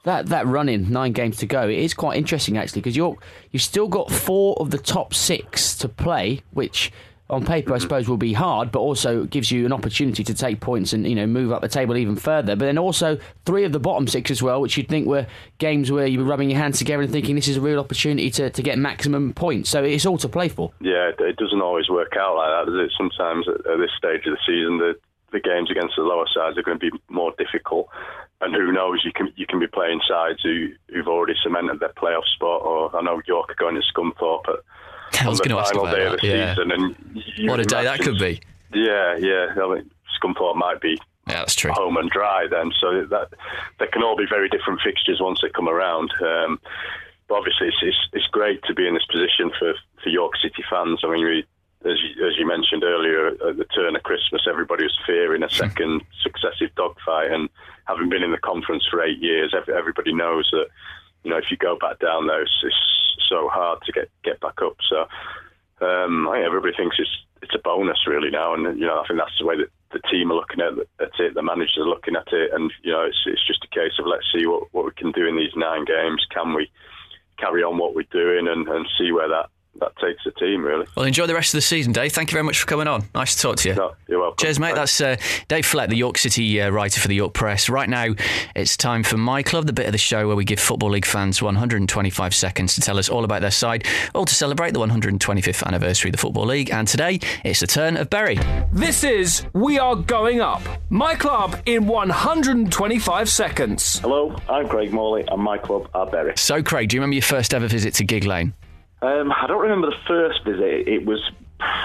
That that run in nine games to go. It is quite interesting actually because you're you've still got four of the top six to play, which on paper, I suppose, will be hard, but also gives you an opportunity to take points and you know move up the table even further. But then also three of the bottom six as well, which you'd think were games where you were rubbing your hands together and thinking this is a real opportunity to, to get maximum points. So it's all to play for. Yeah, it- doesn't always work out like that, does it? Sometimes at, this stage of the season, the the games against the lower sides are going to be more difficult. And who knows? You can you can be playing sides who who've already cemented their playoff spot. Or I know York are going to Scunthorpe I was going to ask about day that. of the yeah. season. And What a day that could be. Yeah, yeah. I mean, Scunthorpe might be Yeah, that's true. home and dry then. So that there can all be very different fixtures once they come around. Um, but obviously, it's, it's it's great to be in this position for, for York City fans. I mean, we, as you, as you mentioned earlier, at the turn of Christmas, everybody was fearing a second successive dogfight, and having been in the conference for eight years, ev- everybody knows that you know if you go back down there, it's, it's so hard to get get back up. So um, I think everybody thinks it's it's a bonus really now, and you know I think that's the way that the team are looking at, at it, the managers are looking at it, and you know it's it's just a case of let's see what, what we can do in these nine games. Can we carry on what we're doing and, and see where that, that takes a team really? Well, enjoy the rest of the season, Dave. Thank you very much for coming on. Nice to talk to you. No, you're welcome. Cheers, mate. That's uh, Dave Flett, the York City uh, writer for the York Press. Right now, it's time for My Club, the bit of the show where we give Football League fans 125 seconds to tell us all about their side, all to celebrate the 125th anniversary of the Football League. And today, it's the turn of Bury. This is We Are Going Up. My club in 125 seconds. Hello, I'm Craig Morley, and my club are Bury. So, Craig, do you remember your first ever visit to Gigg Lane? Um, I don't remember the first visit. It was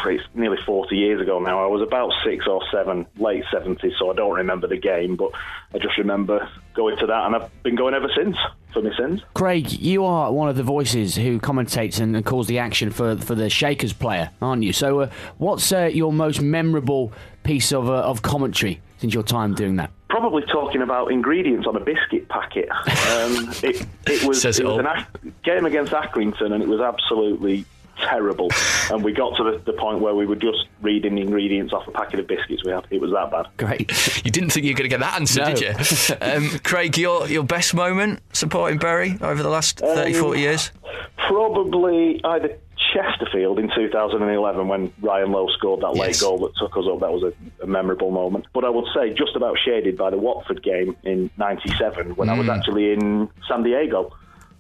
it's nearly 40 years ago now. I was about six or seven, late 70s, so I don't remember the game, but I just remember going to that, and I've been going ever since for my sins. Craig, you are one of the voices who commentates and, and calls the action for for the Shakers player, aren't you? So, uh, what's uh, your most memorable piece of uh, of commentary since your time doing that? Probably talking about ingredients on a biscuit packet. Um, it, it was, Says it was an Ac- game against Accrington, and it was absolutely terrible. and we got to the, the point where we were just reading the ingredients off a packet of biscuits we had. It was that bad. Great. You didn't think you were going to get that answer, No. did you? Um, Craig, your, your best moment supporting Bury over the last 30, Um, 40 years? Probably either Chesterfield in 2011 when Ryan Lowe scored that late Yes. goal that took us up. That was a, a memorable moment. But I would say just about shaded by the Watford game in 97 when I was mm. actually in San Diego.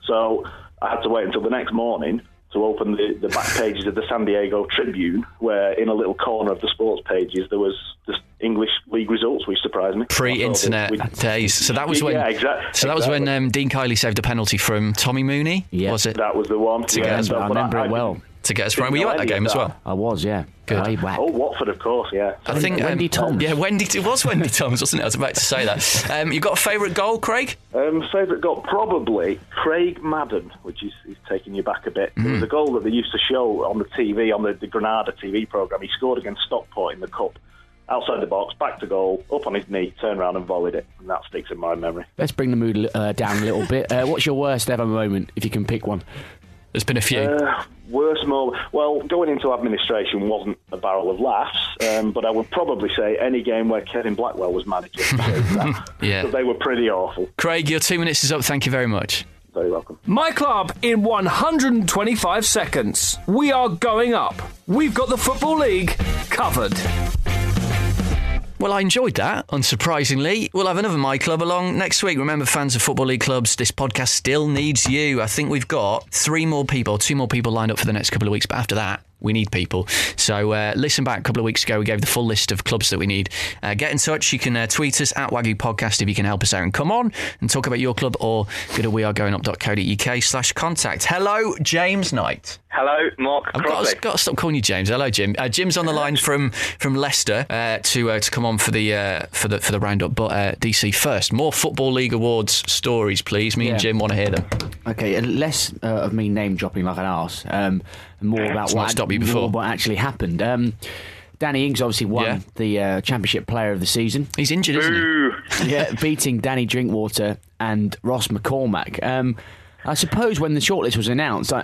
So I had to wait until the next morning to open the, the back pages of the San Diego Tribune, where in a little corner of the sports pages there was just English league results, which surprised me. Pre-internet We- days. So that was when. Yeah, exact- So that was when um, Dean Kiely saved a penalty from Tommy Mooney. Yeah. Was it That was the one. To yeah, get us- so- I but remember it well. To get us from? Didn't Were you at that any of game as well? I was, yeah. Good. Way. Oh, Watford, of course, yeah. I think Wendy um, Thomas. Yeah, Wendy. It was Wendy Thomas, wasn't it? I was about to say that. Um, you got a favourite goal, Craig? Um, favourite goal, probably Craig Madden, which is, is taking you back a bit. There was a goal that they used to show on the TV, on the, the Granada TV programme. He scored against Stockport in the Cup. Outside the box, back to goal, up on his knee, turned around and volleyed it. And that sticks in my memory. Let's bring the mood uh, down a little bit. Uh, what's your worst ever moment, if you can pick one? There's been a few. Uh, worst moment. Well, going into administration wasn't a barrel of laughs, um, but I would probably say any game where Kevin Blackwell was manager. Yeah. But they were pretty awful. Craig, your two minutes is up. Thank you very much. Very welcome. My club in 125 seconds. We are going up. We've got the Football League covered. Well, I enjoyed that, unsurprisingly. We'll have another My Club along next week. Remember, fans of Football League clubs, this podcast still needs you. I think we've got three more people, two more people lined up for the next couple of weeks, but after that, we need people. So uh, listen back a couple of weeks ago. We gave the full list of clubs that we need. Uh, get in touch. You can uh, tweet us at WAGU Podcast if you can help us out and come on and talk about your club or go to wearegoingup.co.uk slash contact. Hello, James Knight. Hello, Mark I've Crosby. got, got to stop calling you James. Hello, Jim. Uh, Jim's on the line from from Leicester uh, to uh, to come on for the uh, for the for the roundup. But uh, DC first, more football league awards stories, please. Me and Jim want to hear them. Okay, and less uh, of me name dropping like an arse, um, and more about It's what, stopped you before. what actually happened. Um, Danny Ings obviously won Yeah. the uh, Championship Player of the Season. He's injured, isn't he? Yeah, beating Danny Drinkwater and Ross McCormack. Um, I suppose when the shortlist was announced, I,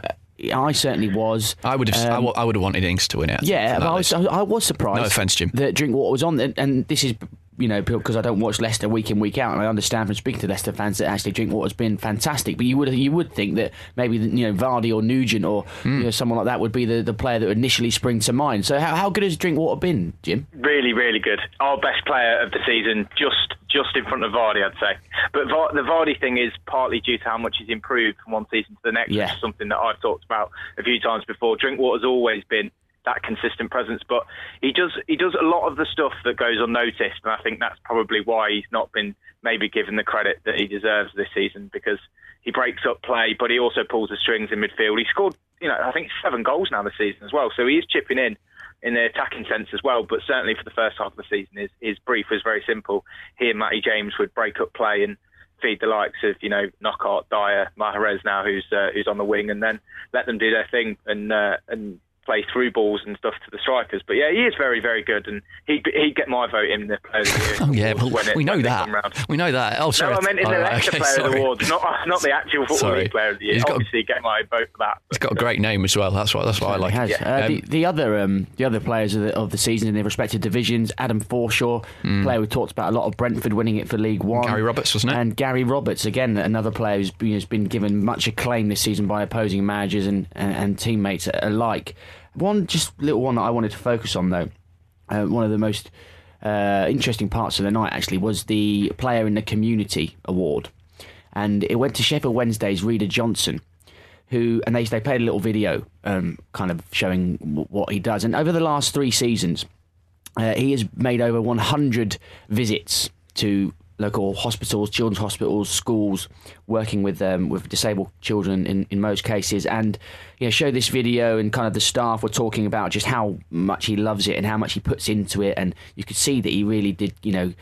I certainly was. I would have I um, w- I would have wanted Ings to win it. I Yeah, but I was. I was surprised. No offence, Jim. That Drinkwater was on, and, and this is you know, because I don't watch Leicester week in week out, and I understand from speaking to Leicester fans that actually Drinkwater's been fantastic. But you would you would think that maybe you know Vardy or Nugent or Hmm. you know, someone like that would be the, the player that would initially spring to mind. So how, how good has Drinkwater been, Jim? Really, really good. Our best player of the season, just just in front of Vardy, I'd say. But Va- the Vardy thing is partly due to how much he's improved from one season to the next, Yeah. which is something that I've talked about a few times before. Drinkwater's always been that consistent presence, but he does he does a lot of the stuff that goes unnoticed, and I think that's probably why he's not been maybe given the credit that he deserves this season because he breaks up play, but he also pulls the strings in midfield. He scored, you know, I think seven goals now this season as well, so he is chipping in in the attacking sense as well. But certainly for the first half of the season, his his brief was very simple. He and Matty James would break up play and feed the likes of you know Knockaert, Dyer, Mahrez now who's uh, who's on the wing, and then let them do their thing and uh, and play through balls and stuff to the strikers. But yeah, he is very very good, and he he'd get my vote in the player of the year. Oh yeah, well, when it- we know when that. We know that. Oh, sorry. No, I meant in Oh, the right, Leicester okay, Player sorry. Awards, not not the actual Football League Player of the Year. He's got a- Obviously, get my vote for that. He's got a great name as well. That's what that's what I like. He has. Uh, Um, the, the other um, the other players of the, of the season in their respective divisions, Adam Forshaw, player we talked about a lot of Brentford winning it for League One. Gary Roberts, wasn't it? And Gary Roberts, again, another player who's been, has been given much acclaim this season by opposing managers and, and, and teammates alike. One just little one that I wanted to focus on though, uh, one of the most uh, interesting parts of the night actually was the Player in the Community Award, and it went to Sheffield Wednesday's Reda Johnson who and they they played a little video, um, kind of showing w- what he does. And over the last three seasons, uh, he has made over 100 visits to local hospitals, children's hospitals, schools, working with um, with disabled children in, in most cases. And you know, showed this video, and kind of the staff were talking about just how much he loves it and how much he puts into it. And you could see that he really did, you know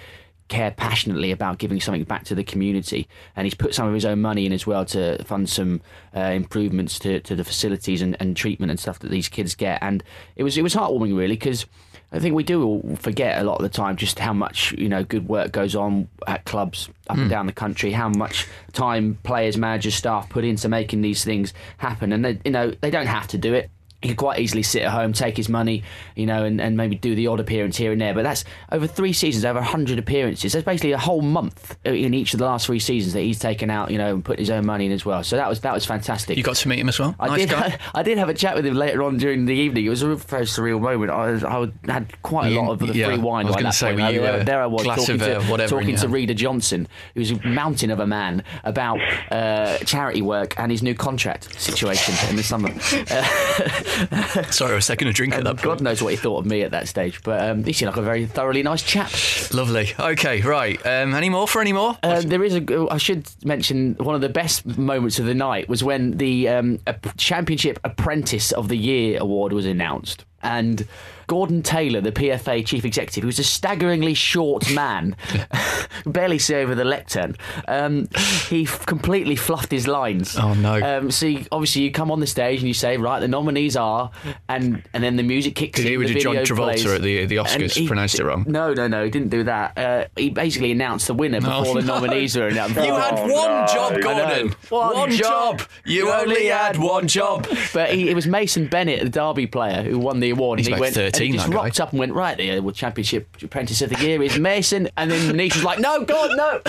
care passionately about giving something back to the community, and he's put some of his own money in as well to fund some uh, improvements to, to the facilities and, and treatment and stuff that these kids get. And it was it was heartwarming really because I think we do all forget a lot of the time just how much you know good work goes on at clubs up and hmm. down the country, how much time players, managers, staff put into making these things happen, and they, you know they don't have to do it he could quite easily sit at home, take his money, you know, and, and maybe do the odd appearance here and there. But that's over three seasons, over 100 appearances. That's basically a whole month in each of the last three seasons that he's taken out, you know, and put his own money in as well. So that was that was fantastic. you got to meet him as well. I nice did. guy. I did have a chat with him later on during the evening. It was a real very surreal moment. I, I had quite a You- lot of the yeah, free wine I was gonna say, were you, there, uh, there I was talking of, to uh, in talking to? Reda Johnson, who's a mountain of a man, about uh, charity work and his new contract situation in the summer. Sorry, I was taking a drink at And that God knows what he thought of me at that stage, but um, he seemed like a very thoroughly nice chap. Lovely. Okay, right. Um, any more for any more? Uh, there is a. I should mention one of the best moments of the night was when the um, Championship Apprentice of the Year award was announced, and Gordon Taylor, the PFA chief executive, who's a staggeringly short man, barely see over the lectern, um, he f- completely fluffed his lines. Oh, no. Um, so you, obviously you come on the stage and you say, right, the nominees are, and and then the music kicks Did in. he would do John Travolta plays, at the- the Oscars, he- pronounced it wrong? No, no, no, he didn't do that. Uh, he basically announced the winner before the no. nominees were announced. You had one no. job, Gordon. One job. You only had one job. But he, it was Mason Bennett, the Derby player, who won the award. He's and he went, 13, he just that guy. rocked up and went, right, the uh, Championship Apprentice of the Year is Mason. And then Manish was like, no, God, no.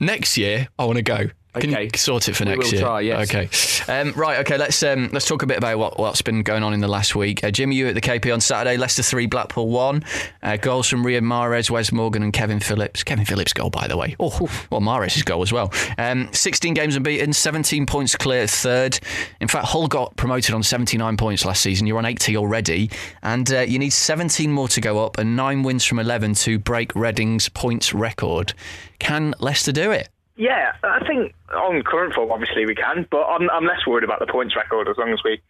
Next year, I want to go. Can Okay. you sort it for We next year? try, yes. Okay. Um, right. Okay. Let's um, let's talk a bit about what, what's been going on in the last week. Uh, Jimmy, you at the KP on Saturday. Leicester three, Blackpool one. Uh, goals from Riyad Mahrez, Wes Morgan, and Kevin Phillips. Kevin Phillips' goal, by the way. Oh, well, Mahrez' goal as well. Um, 16 games unbeaten, 17 points clear, third. In fact, Hull got promoted on 79 points last season. You're on 80 already, and uh, you need 17 more to go up, and nine wins from 11 to break Reading's points record. Can Leicester do it? Yeah, I think on current form, obviously we can, but I'm, I'm less worried about the points record as long as we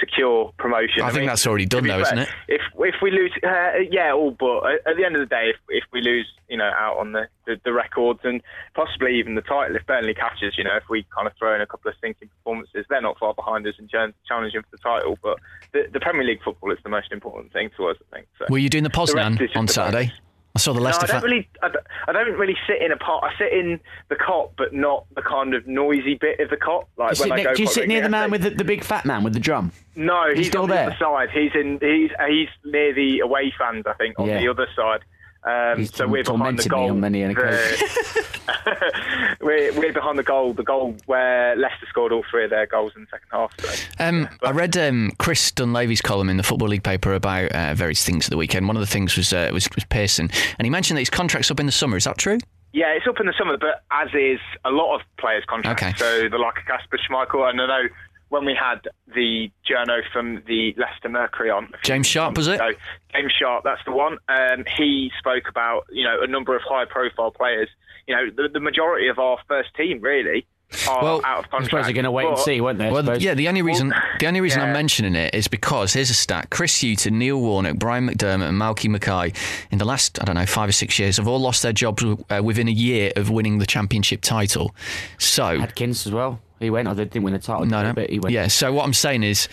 secure promotion. I think that's already done though, isn't it? If if we lose, uh, yeah, all but at the end of the day, if if we lose, you know, out on the, the, the records and possibly even the title, if Burnley catches, you know, if we kind of throw in a couple of stinking performances, they're not far behind us ch- challenging for the title. But the, the Premier League football is the most important thing to us, I think. So. Were you doing the Poznan just on Saturday? I saw the No, Leicester. I don't really. I don't, I don't really sit in a part. I sit in the cot, but not the kind of noisy bit of the cot. Like Do you sit, when I go. do you sit near the man with the, the big fat man with the drum? No, He's he's, still on the there? other side. He's in. He's he's near the away fans. I think on Yeah. the other side. Um, He's so we're behind the goal. on many an The- we're we're behind the goal. The goal where Leicester scored all three of their goals in the second half. So. Um, I read um, Chris Dunlavy's column in the Football League paper about uh, various things at the weekend. One of the things was, uh, was was Pearson, and he mentioned that his contract's up in the summer. Is that true? Yeah, it's up in the summer, but as is a lot of players' contracts. Okay. So the like of Kasper Schmeichel, and I know when we had the journo from the Leicester Mercury on. James Sharp, was it? months ago, James Sharp, that's the one. Um, he spoke about you know a number of high-profile players. You know, the, the majority of our first team really are Well, out of I contract. suppose they're going to wait and see, won't they? Well, yeah. The only reason the only reason I'm mentioning it is because here's a stat: Chris Hughton, Neil Warnock, Brian McDermott, and Malky Mackay in the last I don't know five or six years have all lost their jobs uh, within a year of winning the championship title. So Adkins as well. He went. I didn't win the title. no, no, but he went. yeah. So what I'm saying is.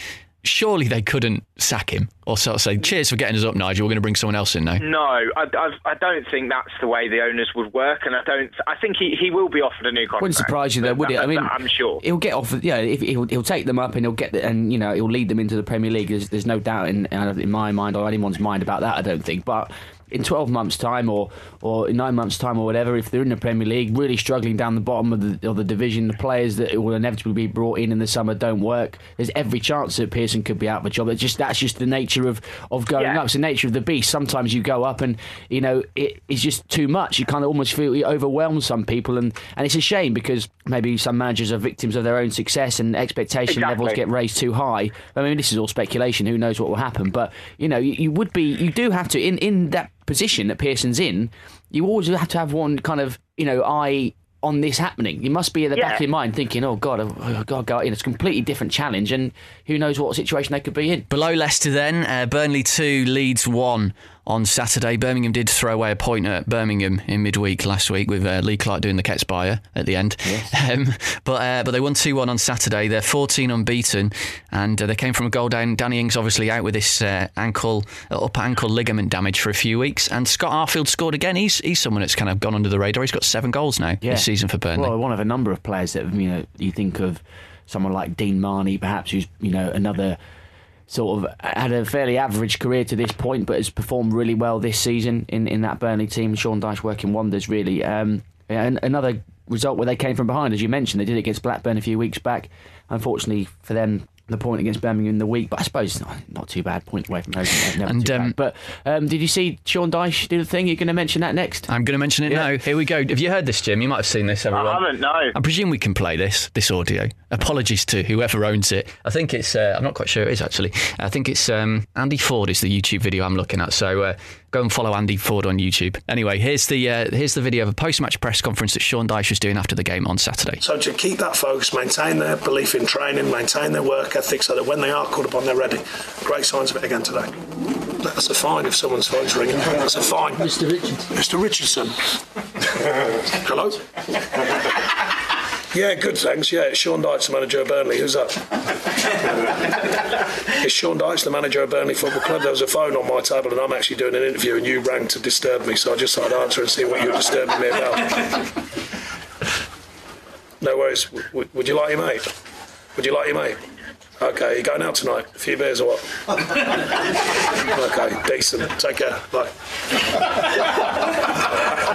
Surely they couldn't sack him or sort of say, "Cheers for getting us up, Nigel. We're going to bring someone else in now." No, I, I, I don't think that's the way the owners would work, and I don't. I think he, he will be offered a new contract. Wouldn't surprise you though, would it? I mean, I'm sure. he'll get off. Yeah, if he'll, he'll take them up and he'll get the, and you know he'll lead them into the Premier League. There's, there's no doubt in in my mind or anyone's mind about that. I don't think, but. In 12 months' time, or or in nine months' time, or whatever, if they're in the Premier League, really struggling down the bottom of the of the division, the players that will inevitably be brought in in the summer don't work. There's every chance that Pearson could be out of a job. It's just that's just the nature of, of going Yeah. up. It's the nature of the beast. Sometimes you go up and you know it is just too much. You kind of almost feel it overwhelms some people, and, and it's a shame because maybe some managers are victims of their own success and expectation Exactly. levels get raised too high. I mean, this is all speculation. Who knows what will happen? But you know, you, you would be, you do have to in in that position that Pearson's in. You always have to have one kind of you know eye on this happening. You must be at the back of your mind thinking, "Oh God, oh, oh God, God, you know, it's a completely different challenge, and who knows what situation they could be in." Below Leicester, then uh, Burnley two, Leeds one on Saturday. Birmingham did throw away a point at Birmingham in midweek last week with uh, Lee Clark doing the Ketsbaia at the end. Um, but uh, but they won two one on Saturday. They're fourteen unbeaten, and uh, they came from a goal down. Danny Ings obviously out with this uh, ankle uh, upper ankle ligament damage for a few weeks, and Scott Arfield scored again. He's he's someone that's kind of gone under the radar. He's got seven goals now this season for Burnley. Well, one of a number of players that you know you think of someone like Dean Marney, perhaps who's you know another sort of had a fairly average career to this point, but has performed really well this season in, in that Burnley team. Sean Dyche working wonders really. Um, and another result where they came from behind, as you mentioned, they did it against Blackburn a few weeks back. Unfortunately for them. The point against Birmingham in the week, but I suppose not, not too bad. Point away from home, And, um. But um, did you see Sean Dyche do the thing? You're going to mention that next? I'm going to mention it Yeah. now. Here we go. Have you heard this, Jim? You might have seen this. Everyone. I haven't, no. I presume we can play this this audio. Apologies to whoever owns it. I think it's. Uh, I'm not quite sure it is actually. I think it's um, Andy Ford is the YouTube video I'm looking at. So uh, go and follow Andy Ford on YouTube. Anyway, here's the uh, here's the video of a post-match press conference that Sean Dyche was doing after the game on Saturday. So to keep that focus, maintain their belief in training, maintain their work ethic, so that when they are called upon, they're ready. Great signs of it again today. That's a fine if someone's phone's ringing. That's a fine. Mr. Richardson. Mr. Richardson. Hello. Yeah, good, thanks. Yeah, it's Sean Dyche, the manager of Burnley. Who's that? it's Sean Dyche, the manager of Burnley Football Club. There was a phone on my table, and I'm actually doing an interview, and you rang to disturb me, so I just thought I'd answer and see what you were disturbing me about. No worries. W- would you like your mate? Would you like your mate? Okay, you going out tonight? A few beers or what? okay, decent. Take care. Bye.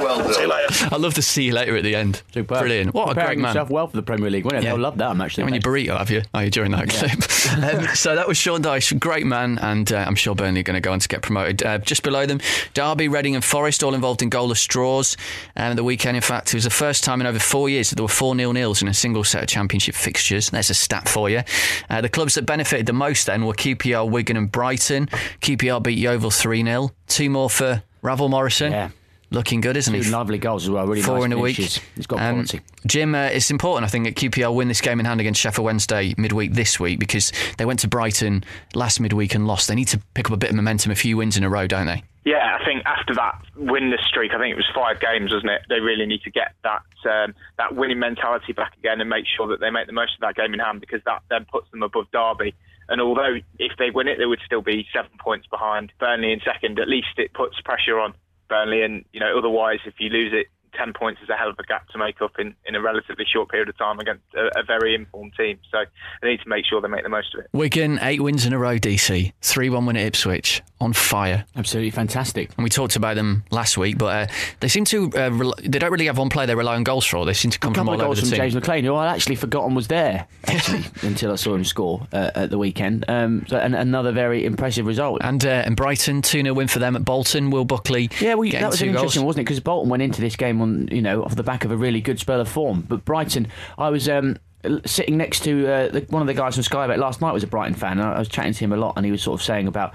well done. See you later. I love the see you later at the end. Superb. Brilliant. What a great man. himself well for the Premier League, wouldn't he? Yeah. I love that. I'm actually. When you burrito, have you? Oh, you during that clip. um, so that was Sean Dyche, great man, and uh, I'm sure Burnley are going to go on to get promoted. Uh, just below them, Derby, Reading, and Forest all involved in goalless straws. Um, the weekend, in fact, it was the first time in over four years that there were four nil nils in a single set of Championship fixtures. There's a stat for you. Uh, the clubs that benefited the most then were QPR, Wigan, and Brighton. QPR beat Yeovil 3 0. Two more for Ravel Morrison. Yeah. Looking good, isn't Two he? lovely goals as well. Really Four nice in a week. He's got Um, quality. Jim, uh, it's important, I think, that QPR win this game in hand against Sheffield Wednesday midweek this week because they went to Brighton last midweek and lost. They need to pick up a bit of momentum, a few wins in a row, don't they? Yeah, I think after that winless streak, I think it was five games, wasn't it? They really need to get that um, that winning mentality back again and make sure that they make the most of that game in hand because that then puts them above Derby. And although if they win it, they would still be seven points behind Burnley in second. At least it puts pressure on Burnley, and you know otherwise if you lose it 10 points is a hell of a gap to make up in, in a relatively short period of time against a, a, very informed team. So they need to make sure they make the most of it. Wigan, eight wins in a row, DC. 3 1 win at Ipswich. On fire. Absolutely fantastic. And we talked about them last week, but uh, they seem to, uh, rel- they don't really have one player they rely on goals for. They seem to come from all over the from team. James McClean, who I actually forgotten was there, actually, until I saw him score uh, at the weekend. Um, so and another very impressive result. And, uh, and Brighton, 2 0 win for them at Bolton. Will Buckley. Yeah, well, that was interesting, goals. wasn't it? Because Bolton went into this game on, you know, off the back of a really good spell of form. But Brighton, I was um, sitting next to uh, the, one of the guys from Sky Bet last night was a Brighton fan, and I was chatting to him a lot, and he was sort of saying about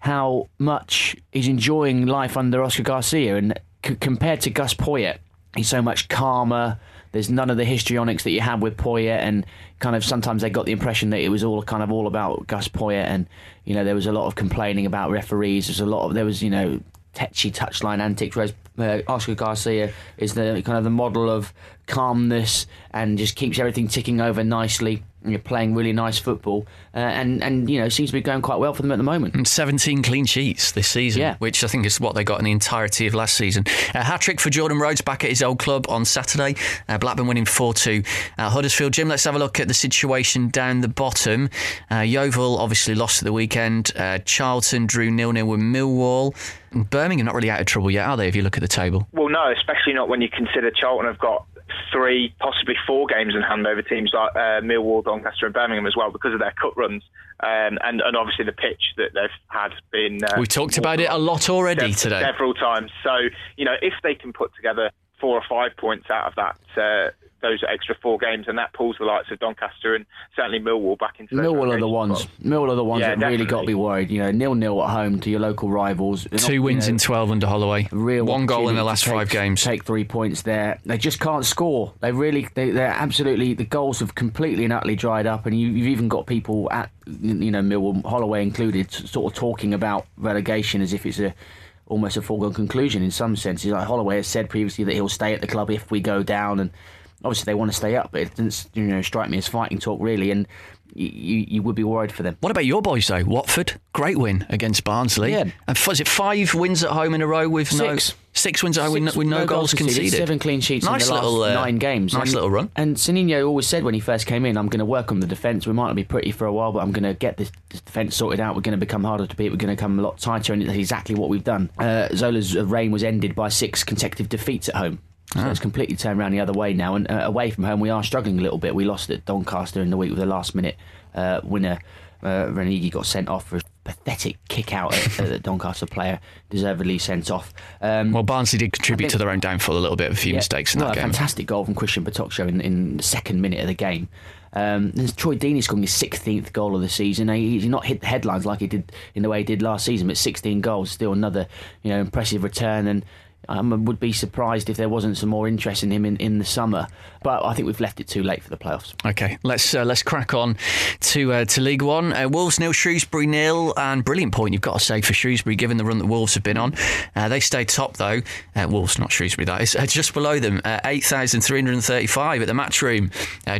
how much he's enjoying life under Oscar Garcia, and c- compared to Gus Poyet, he's so much calmer. There's none of the histrionics that you had with Poyet, and kind of sometimes they got the impression that it was all kind of all about Gus Poyet, and you know there was a lot of complaining about referees. There's a lot of there was you know tetchy touchline antics, whereas uh, Oscar Garcia is the kind of the model of calmness and just keeps everything ticking over nicely. And you're playing really nice football, uh, and and you know seems to be going quite well for them at the moment. And 17 clean sheets this season, yeah. which I think is what they got in the entirety of last season. A hat trick for Jordan Rhodes back at his old club on Saturday. Uh, Blackburn winning 4 2 at Huddersfield. Jim, let's have a look at the situation down the bottom. Uh, Yeovil obviously lost at the weekend. Uh, Charlton drew nil nil with Millwall. Birmingham not really out of trouble yet, are they? If you look at the table. Well, no, especially not when you consider Charlton have got three, possibly four games in hand over teams like uh, Millwall, Doncaster, and Birmingham as well because of their cut runs um, and and obviously the pitch that they've had been. Uh, we talked about it a lot already several, today, several times. So you know if they can put together four or five points out of that. Uh, those extra four games, and that pulls the likes of Doncaster and certainly Millwall back into. Millwall are the ones. Spots. Millwall are the ones Yeah, that definitely. really got to be worried. You know, nil nil at home to your local rivals. They're two not, wins you know, in 12 under Holloway. real One goal in the last to take- five games. Take three points there. They just can't score. They really, they, they're absolutely. The goals have completely and utterly dried up, and you, you've even got people at, you know, Millwall, Holloway included, sort of talking about relegation as if it's a. Almost a foregone conclusion in some senses. Like Holloway has said previously that he'll stay at the club if we go down, and obviously they want to stay up. But it doesn't, you know, strike me as fighting talk really, and you, you, would be worried for them. What about your boys though? Watford, great win against Barnsley. Yeah. And f- was it five wins at home in a row with Six. no six wins at home with no, Six- with no, goals conceded? Seven clean sheets Nice in the last uh, nine games. Nice And- little run. And Sannino always said when he first came in, I'm going to work on the defence. We might not be pretty for a while, but I'm going to get this, this defence sorted out. We're going to become harder to beat. We're going to come a lot tighter, and that's exactly what we've done. Uh, Zola's reign was ended by six consecutive defeats at home. So it's completely turned around the other way now. And uh, away from home, we are struggling a little bit. We lost at Doncaster in the week with a last minute uh, winner. Uh, Renigi got sent off for a pathetic kick out at, at the Doncaster player, deservedly sent off. Um, Well, Barnsley did contribute think- to their own downfall a little bit, a few yeah. mistakes in well, that a game. fantastic goal from Cristian Battocchio in, in the second minute of the game. Um, Troy Deeney scoring his 16th goal of the season. He's not hit the headlines like he did in the way he did last season, but 16 goals, still another you know impressive return. And I would be surprised if there wasn't some more interest in him in, in the summer. But I think we've left it too late for the playoffs. Okay, let's uh, let's crack on to uh, to League One. Uh, Wolves nil, Shrewsbury nil, and brilliant point you've got to say for Shrewsbury, given the run that Wolves have been on. Uh, they stay top though. Uh, Wolves, not Shrewsbury, that is uh, just below them, eight thousand three hundred thirty-five at the match room.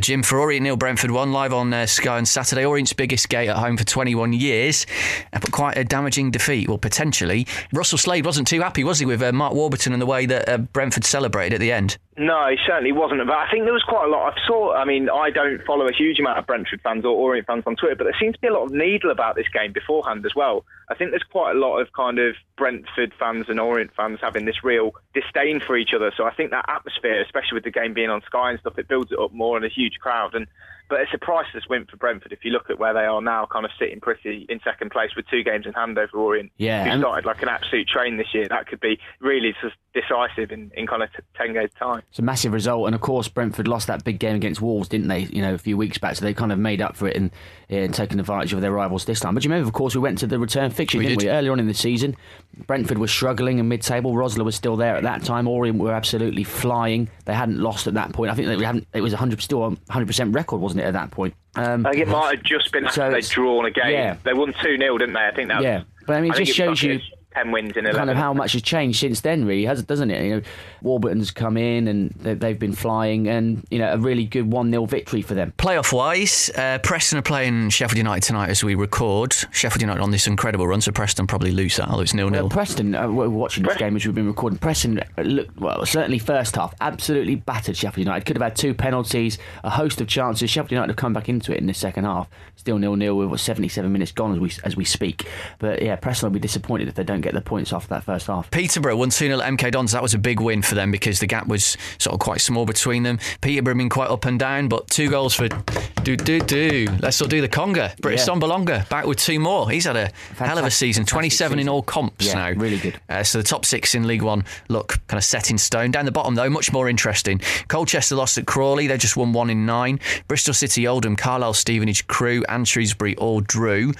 Jim Orient nil, Brentford one live on Sky on Saturday. Orient's biggest gate at home for twenty-one years, but quite a damaging defeat. Well, potentially. Russell Slade wasn't too happy, was he, with Mark Warburton and the way that uh, Brentford celebrated at the end? No, he certainly wasn't. But I think there was quite a lot. I saw. I mean, I don't follow a huge amount of Brentford fans or Orient fans on Twitter, but there seems to be a lot of needle about this game beforehand as well. I think there's quite a lot of kind of Brentford fans and Orient fans having this real disdain for each other. So I think that atmosphere, especially with the game being on Sky and stuff, it builds it up more and a huge crowd. And but it's a priceless win for Brentford if you look at where they are now, kind of sitting pretty in second place with two games in hand over Orient. Yeah, who and- started like an absolute train this year. That could be really s- decisive in, in kind of t- ten games time. It's a massive result, and of course Brentford lost that big game against Wolves, didn't they? You know, a few weeks back, so they kind of made up for it and, and taken advantage of their rivals this time. But you remember, of course, we went to the return fixture, We didn't did. we? Earlier on in the season, Brentford was struggling in mid-table. Rosler was still there at that time. Orient were absolutely flying. They hadn't lost at that point. I think they hadn't. It was a hundred, still a hundred percent record, wasn't it, at that point? Um, I think it might have just been after So they'd drawn a game. yeah. They won 2 0, didn't they? I think that yeah, but I mean, it think just was shows you like ten wins in eleven. Kind of how much has changed since then, really, has, doesn't it? You know, Warburton's come in and they- they've been flying, and you know, a really good one 0 victory for them. Playoff wise, uh, Preston are playing Sheffield United tonight as we record. Sheffield United on this incredible run, so Preston probably lose that, although it's nil Well, nil. Preston, uh, we're watching this game as we've been recording. Preston uh, looked well, certainly first half, absolutely battered Sheffield United. Could have had two penalties, a host of chances. Sheffield United have come back into it in the second half. Still nil nil with what, 77 minutes gone as we as we speak. But yeah, Preston will be disappointed if they don't get the points off that first half. Peterborough won 2 0 at MK Dons. That was a big win for them because the gap was sort of quite small between them. Peterborough been quite up and down, but two goals for do do do. Let's all do the conga. British Yeah. Sombalonga back with two more. He's had a hell of a season. fantastic 27 in all comps Yeah, now. really good. Uh, so the top six in League One look kind of set in stone. Down the bottom, though, much more interesting. Colchester lost at Crawley. They just won one in nine. Bristol City, Oldham, Carlisle, Stevenage, Crewe, and Shrewsbury all drew.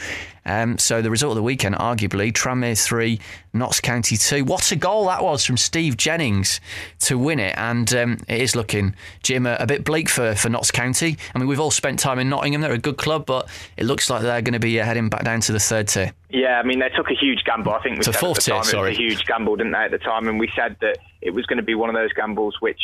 Um, so the result of the weekend, arguably, Tranmere 3, Notts County 2. What a goal that was from Steve Jennings to win it. And um, it is looking, Jim, a, a bit bleak for, for Notts County. I mean, we've all spent time in Nottingham. They're a good club, but it looks like they're going to be uh, heading back down to the third tier. Yeah, I mean they took a huge gamble. I think we To said fourth at the tier, time sorry. it was a huge gamble, didn't they? At the time, and we said that it was going to be one of those gambles which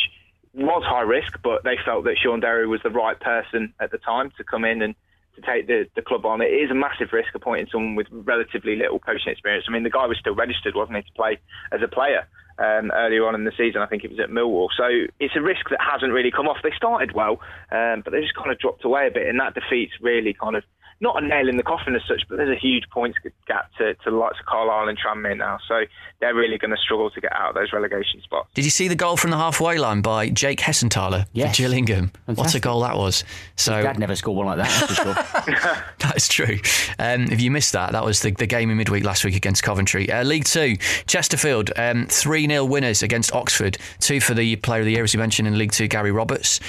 was high risk, but they felt that Shaun Derry was the right person at the time to come in and to take the, the club on. It is a massive risk appointing someone with relatively little coaching experience. I mean, the guy was still registered, wasn't he, to play as a player um, earlier on in the season. I think it was at Millwall. So it's a risk that hasn't really come off. They started well, um, but they just kind of dropped away a bit, and that defeat's really kind of not a nail in the coffin as such, but there's a huge points gap to, to the likes of Carlisle and Tranmere now. So they're really going to struggle to get out of those relegation spots. Did you see the goal from the halfway line by Jake Hessenthaler Yes. for Gillingham? What a goal that was! So Dad never scored one like that, that's for sure. That's true. Um, if you missed that, that was the, the game in midweek last week against Coventry. Uh, League Two, Chesterfield, um, 3 0 winners against Oxford. Two for the Player of the Year, as you mentioned, in League Two, Gary Roberts.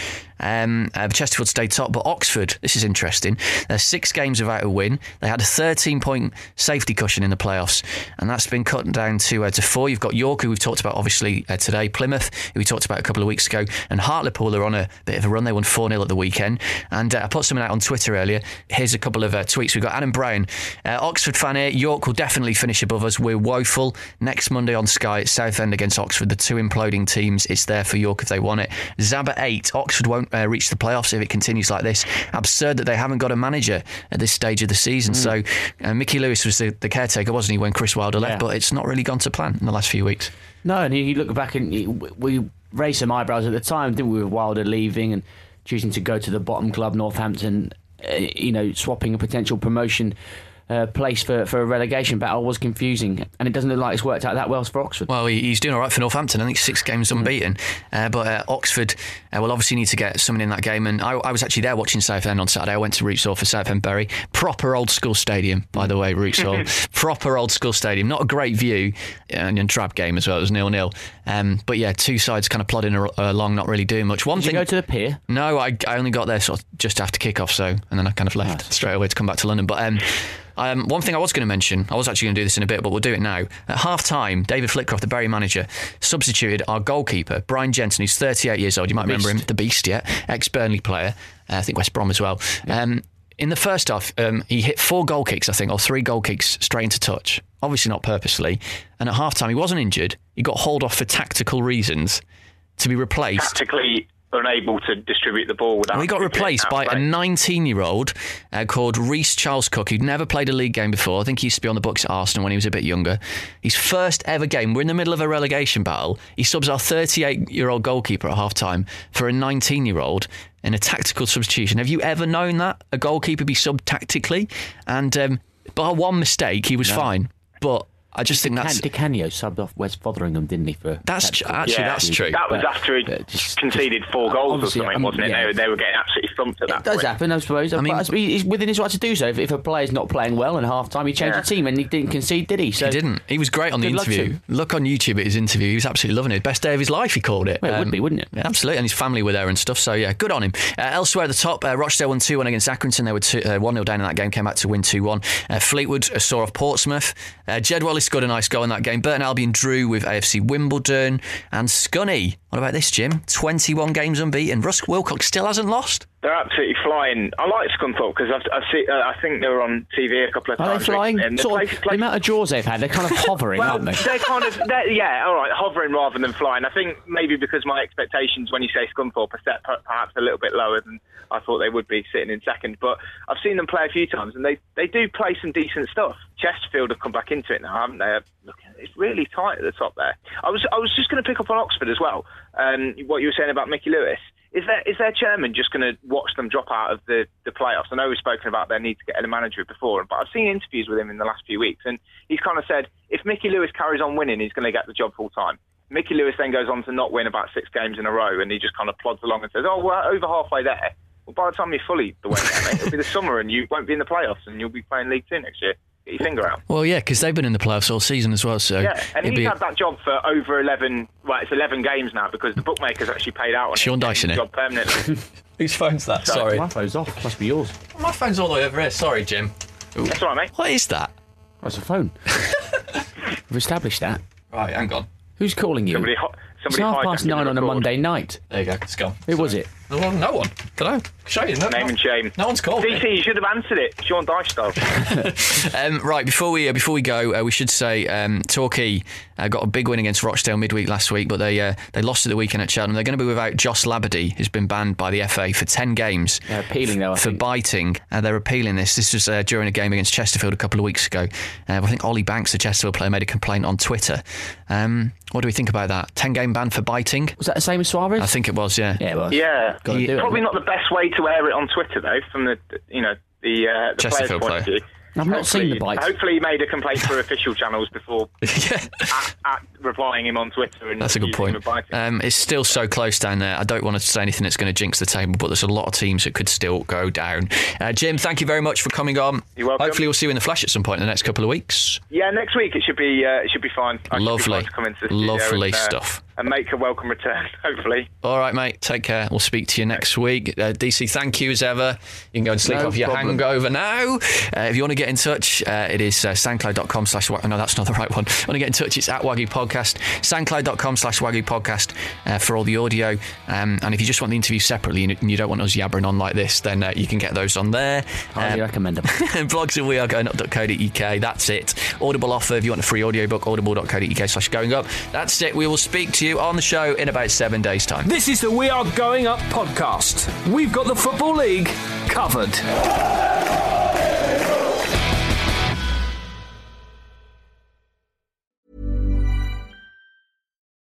Um, uh, Chesterfield stayed top, but Oxford, this is interesting. They're six games without a win. They had a 13 point safety cushion in the playoffs, and that's been cut down to, uh, to four. You've got York, who we've talked about obviously uh, today, Plymouth, who we talked about a couple of weeks ago, and Hartlepool are on a bit of a run. They won 4 0 at the weekend. And uh, I put something out on Twitter earlier. Here's a couple of uh, tweets. We've got Adam Brown, uh, Oxford fan here. York will definitely finish above us. We're woeful. Next Monday on Sky, Southend against Oxford, the two imploding teams. It's there for York if they want it. Zaba 8, Oxford won't uh, reach the playoffs if it continues like this. Absurd that they haven't got a manager at this stage of the season. So uh, Mickey Lewis was the, the caretaker, wasn't he, when Chris Wilder left? Yeah. But it's not really gone to plan in the last few weeks. No, and you look back and you- we raised some eyebrows at the time, didn't we, with Wilder leaving and choosing to go to the bottom club, Northampton, uh, you know, swapping a potential promotion uh, place for, for a relegation battle was confusing. And it doesn't look like it's worked out that well for Oxford. Well, he's doing all right for Northampton. I think six games unbeaten. Uh, but uh, Oxford uh, will obviously need to get someone in that game. And I, I was actually there watching Southend on Saturday. I went to Roots Hall for Southend Bury. Proper old school stadium, by the way, Roots Hall. Proper old school stadium. Not a great view. And, and trap game as well. It was nil nil. Um, but yeah, two sides kind of plodding along, not really doing much. One Did you thing. go to the pier? No, I, I only got there sort of just after kick-off, so and then I kind of left straight away to come back to London. But um, um, one thing I was going to mention, I was actually going to do this in a bit, but we'll do it now. At half time, David Flitcroft, the Bury manager, substituted our goalkeeper, Brian Jensen, who's 38 years old. You might remember him, the Beast, yeah, ex Burnley player, uh, I think West Brom as well. Um, in the first half, um, he hit four goal kicks, I think, or three goal kicks straight into touch. Obviously not purposely. And at half time, he wasn't injured. He got hauled off for tactical reasons to be replaced. Tactically unable to distribute the ball without. We got replaced by a 19 year old uh, called Reice Charles-Cook, who'd never played a league game before. I think he used to be on the books at Arsenal when he was a bit younger. His first ever game, we're in the middle of a relegation battle. He subs our 38 year old goalkeeper at half time for a 19 year old in a tactical substitution. Have you ever known that? A goalkeeper be subbed tactically? And um, by one mistake, he was fine. But I just think that's. Di Canio subbed off Wes Foderingham, didn't he? For That's tactical- actually Yeah, that's true. That was But- after he just- conceded four goals or obviously, something, um, wasn't it? They, were- they were getting absolutely thumped at that point. It does point. happen, I suppose. I I mean- mean, he's within his right to do so. If, if a player's not playing well in half time, he changed Yeah. the team and he didn't concede, did he? So He didn't. He was great on the Good luck to interview. Look on YouTube at his interview. He was absolutely loving it. Best day of his life, he called it. Um, Well, it would be, wouldn't it? Yeah, absolutely. And his family were there and stuff. So, yeah, good on him. Uh, elsewhere at the top, uh, Rochdale won 2 1 against Accrington. They were 2 uh, 1 0 down in that game, came back to win 2 1. Uh, Fleetwood uh, saw off Portsmouth. Uh, Jed Wallace scored a nice goal in that game. Burton Albion drew with AFC Wimbledon. And Scunny, what about this, Jim? 21 games unbeaten. Russ Wilcox still hasn't lost. They're absolutely flying. I like Scunthorpe because I've, I've seen, uh, I think they were on TV a couple of times. Are they flying? recently, and the Sort place- the amount of draws they've had, they're kind of hovering, well, aren't they? they're kind of, they're, yeah, all right, hovering rather than flying. I think maybe because my expectations when you say Scunthorpe are set perhaps a little bit lower than I thought they would be sitting in second. But I've seen them play a few times and they, they do play some decent stuff. Chesterfield have come back into it now, haven't they? Look, it's really tight at the top there. I was I was just going to pick up on Oxford as well. Um, what you were saying about Mickey Lewis. Is their, is their chairman just going to watch them drop out of the, the playoffs? I know we've spoken about their need to get a manager before, but I've seen interviews with him in the last few weeks, and he's kind of said if Mickey Lewis carries on winning, he's going to get the job full time. Mickey Lewis then goes on to not win about six games in a row, and he just kind of plods along and says, "Oh, we're over halfway there." Well, by the time you're fully the way there, it'll be the summer, and you won't be in the playoffs, and you'll be playing League Two next year. Get your finger out. Well, yeah, because they've been in the playoffs all season as well. So Yeah, and he's be- had that job for over 11, well, it's 11 games now because the bookmakers actually paid out on Sean him, Dyson, job permanently. Whose phone's that? So- Sorry. My phone's off. Must be yours. My phone's all the way over here. Sorry, Jim. That's all right, mate. What is that? That's a phone. We've established that. Right, hang on. Who's calling you? Somebody, ho- it's half past nine on a. Monday night. There you go. It's gone. Who was it? Well, no one. Can I show you? No, Name and shame. no one's called me. DC, you should have answered it. Sean Dyche style. Um, right before we uh, before we go, uh, we should say um, Torquay uh, got a big win against Rochdale midweek last week, but they uh, they lost at the weekend at Cheltenham. They're going to be without Joss Labadie, who's been banned by the FA for ten games They're appealing though. I for think. biting. Uh, they're appealing this. This was uh, during a game against Chesterfield a couple of weeks ago. Uh, I think Ollie Banks, the Chesterfield player, made a complaint on Twitter. Um, what do we think about that? Ten game ban for biting? Was that the same as Suarez? I think it was. Yeah. Yeah, well, Yeah. Gotta do it. Probably not the best way to air it on Twitter, though, from the, you know, the, uh, the player's Chesterfield point of player. view. I've not seen the Hopefully- bite. Hopefully, he made a complaint through official channels before yeah. at, at replying him on Twitter. And That's a good point. him for biting. Um, it's still so close down there. I don't want to say anything that's going to jinx the table, but there's a lot of teams that could still go down. Uh, Jim, thank you very much for coming on. You're welcome. Hopefully, we'll see you in the flesh at some point in the next couple of weeks. Yeah, next week it should be uh, it should be fine. I should be Lovely. fine to come into the Lovely and, uh, stuff. And make a welcome return. Hopefully. All right, mate. Take care. We'll speak to you next week. Uh, DC, thank you as ever. You can go and sleep No off your problem. hangover now. Uh, if you want to get in touch, uh, it is uh, soundcloud.com slash. wa- No, that's not the right one. Want to get in touch? It's at WAGU Podcast. Soundcloud.com slash WAGU Podcast uh, for all the audio. Um, and if you just want the interview separately and you don't want us yabbering on like this, then uh, you can get those on there. Highly Um, recommend them. blogs at wearegoingup.co.uk. That's it. Audible offer if you want a free audiobook, audible.co.uk slash going up. That's it. We will speak to you on the show in about seven days' time. This is the We Are Going Up podcast. We've got the Football League covered.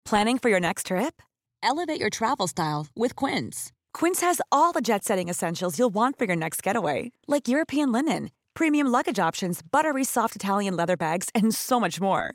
Planning for your next trip? Elevate your travel style with Quince. Quince has all the jet setting essentials you'll want for your next getaway, like European linen, premium luggage options, buttery soft Italian leather bags, and so much more.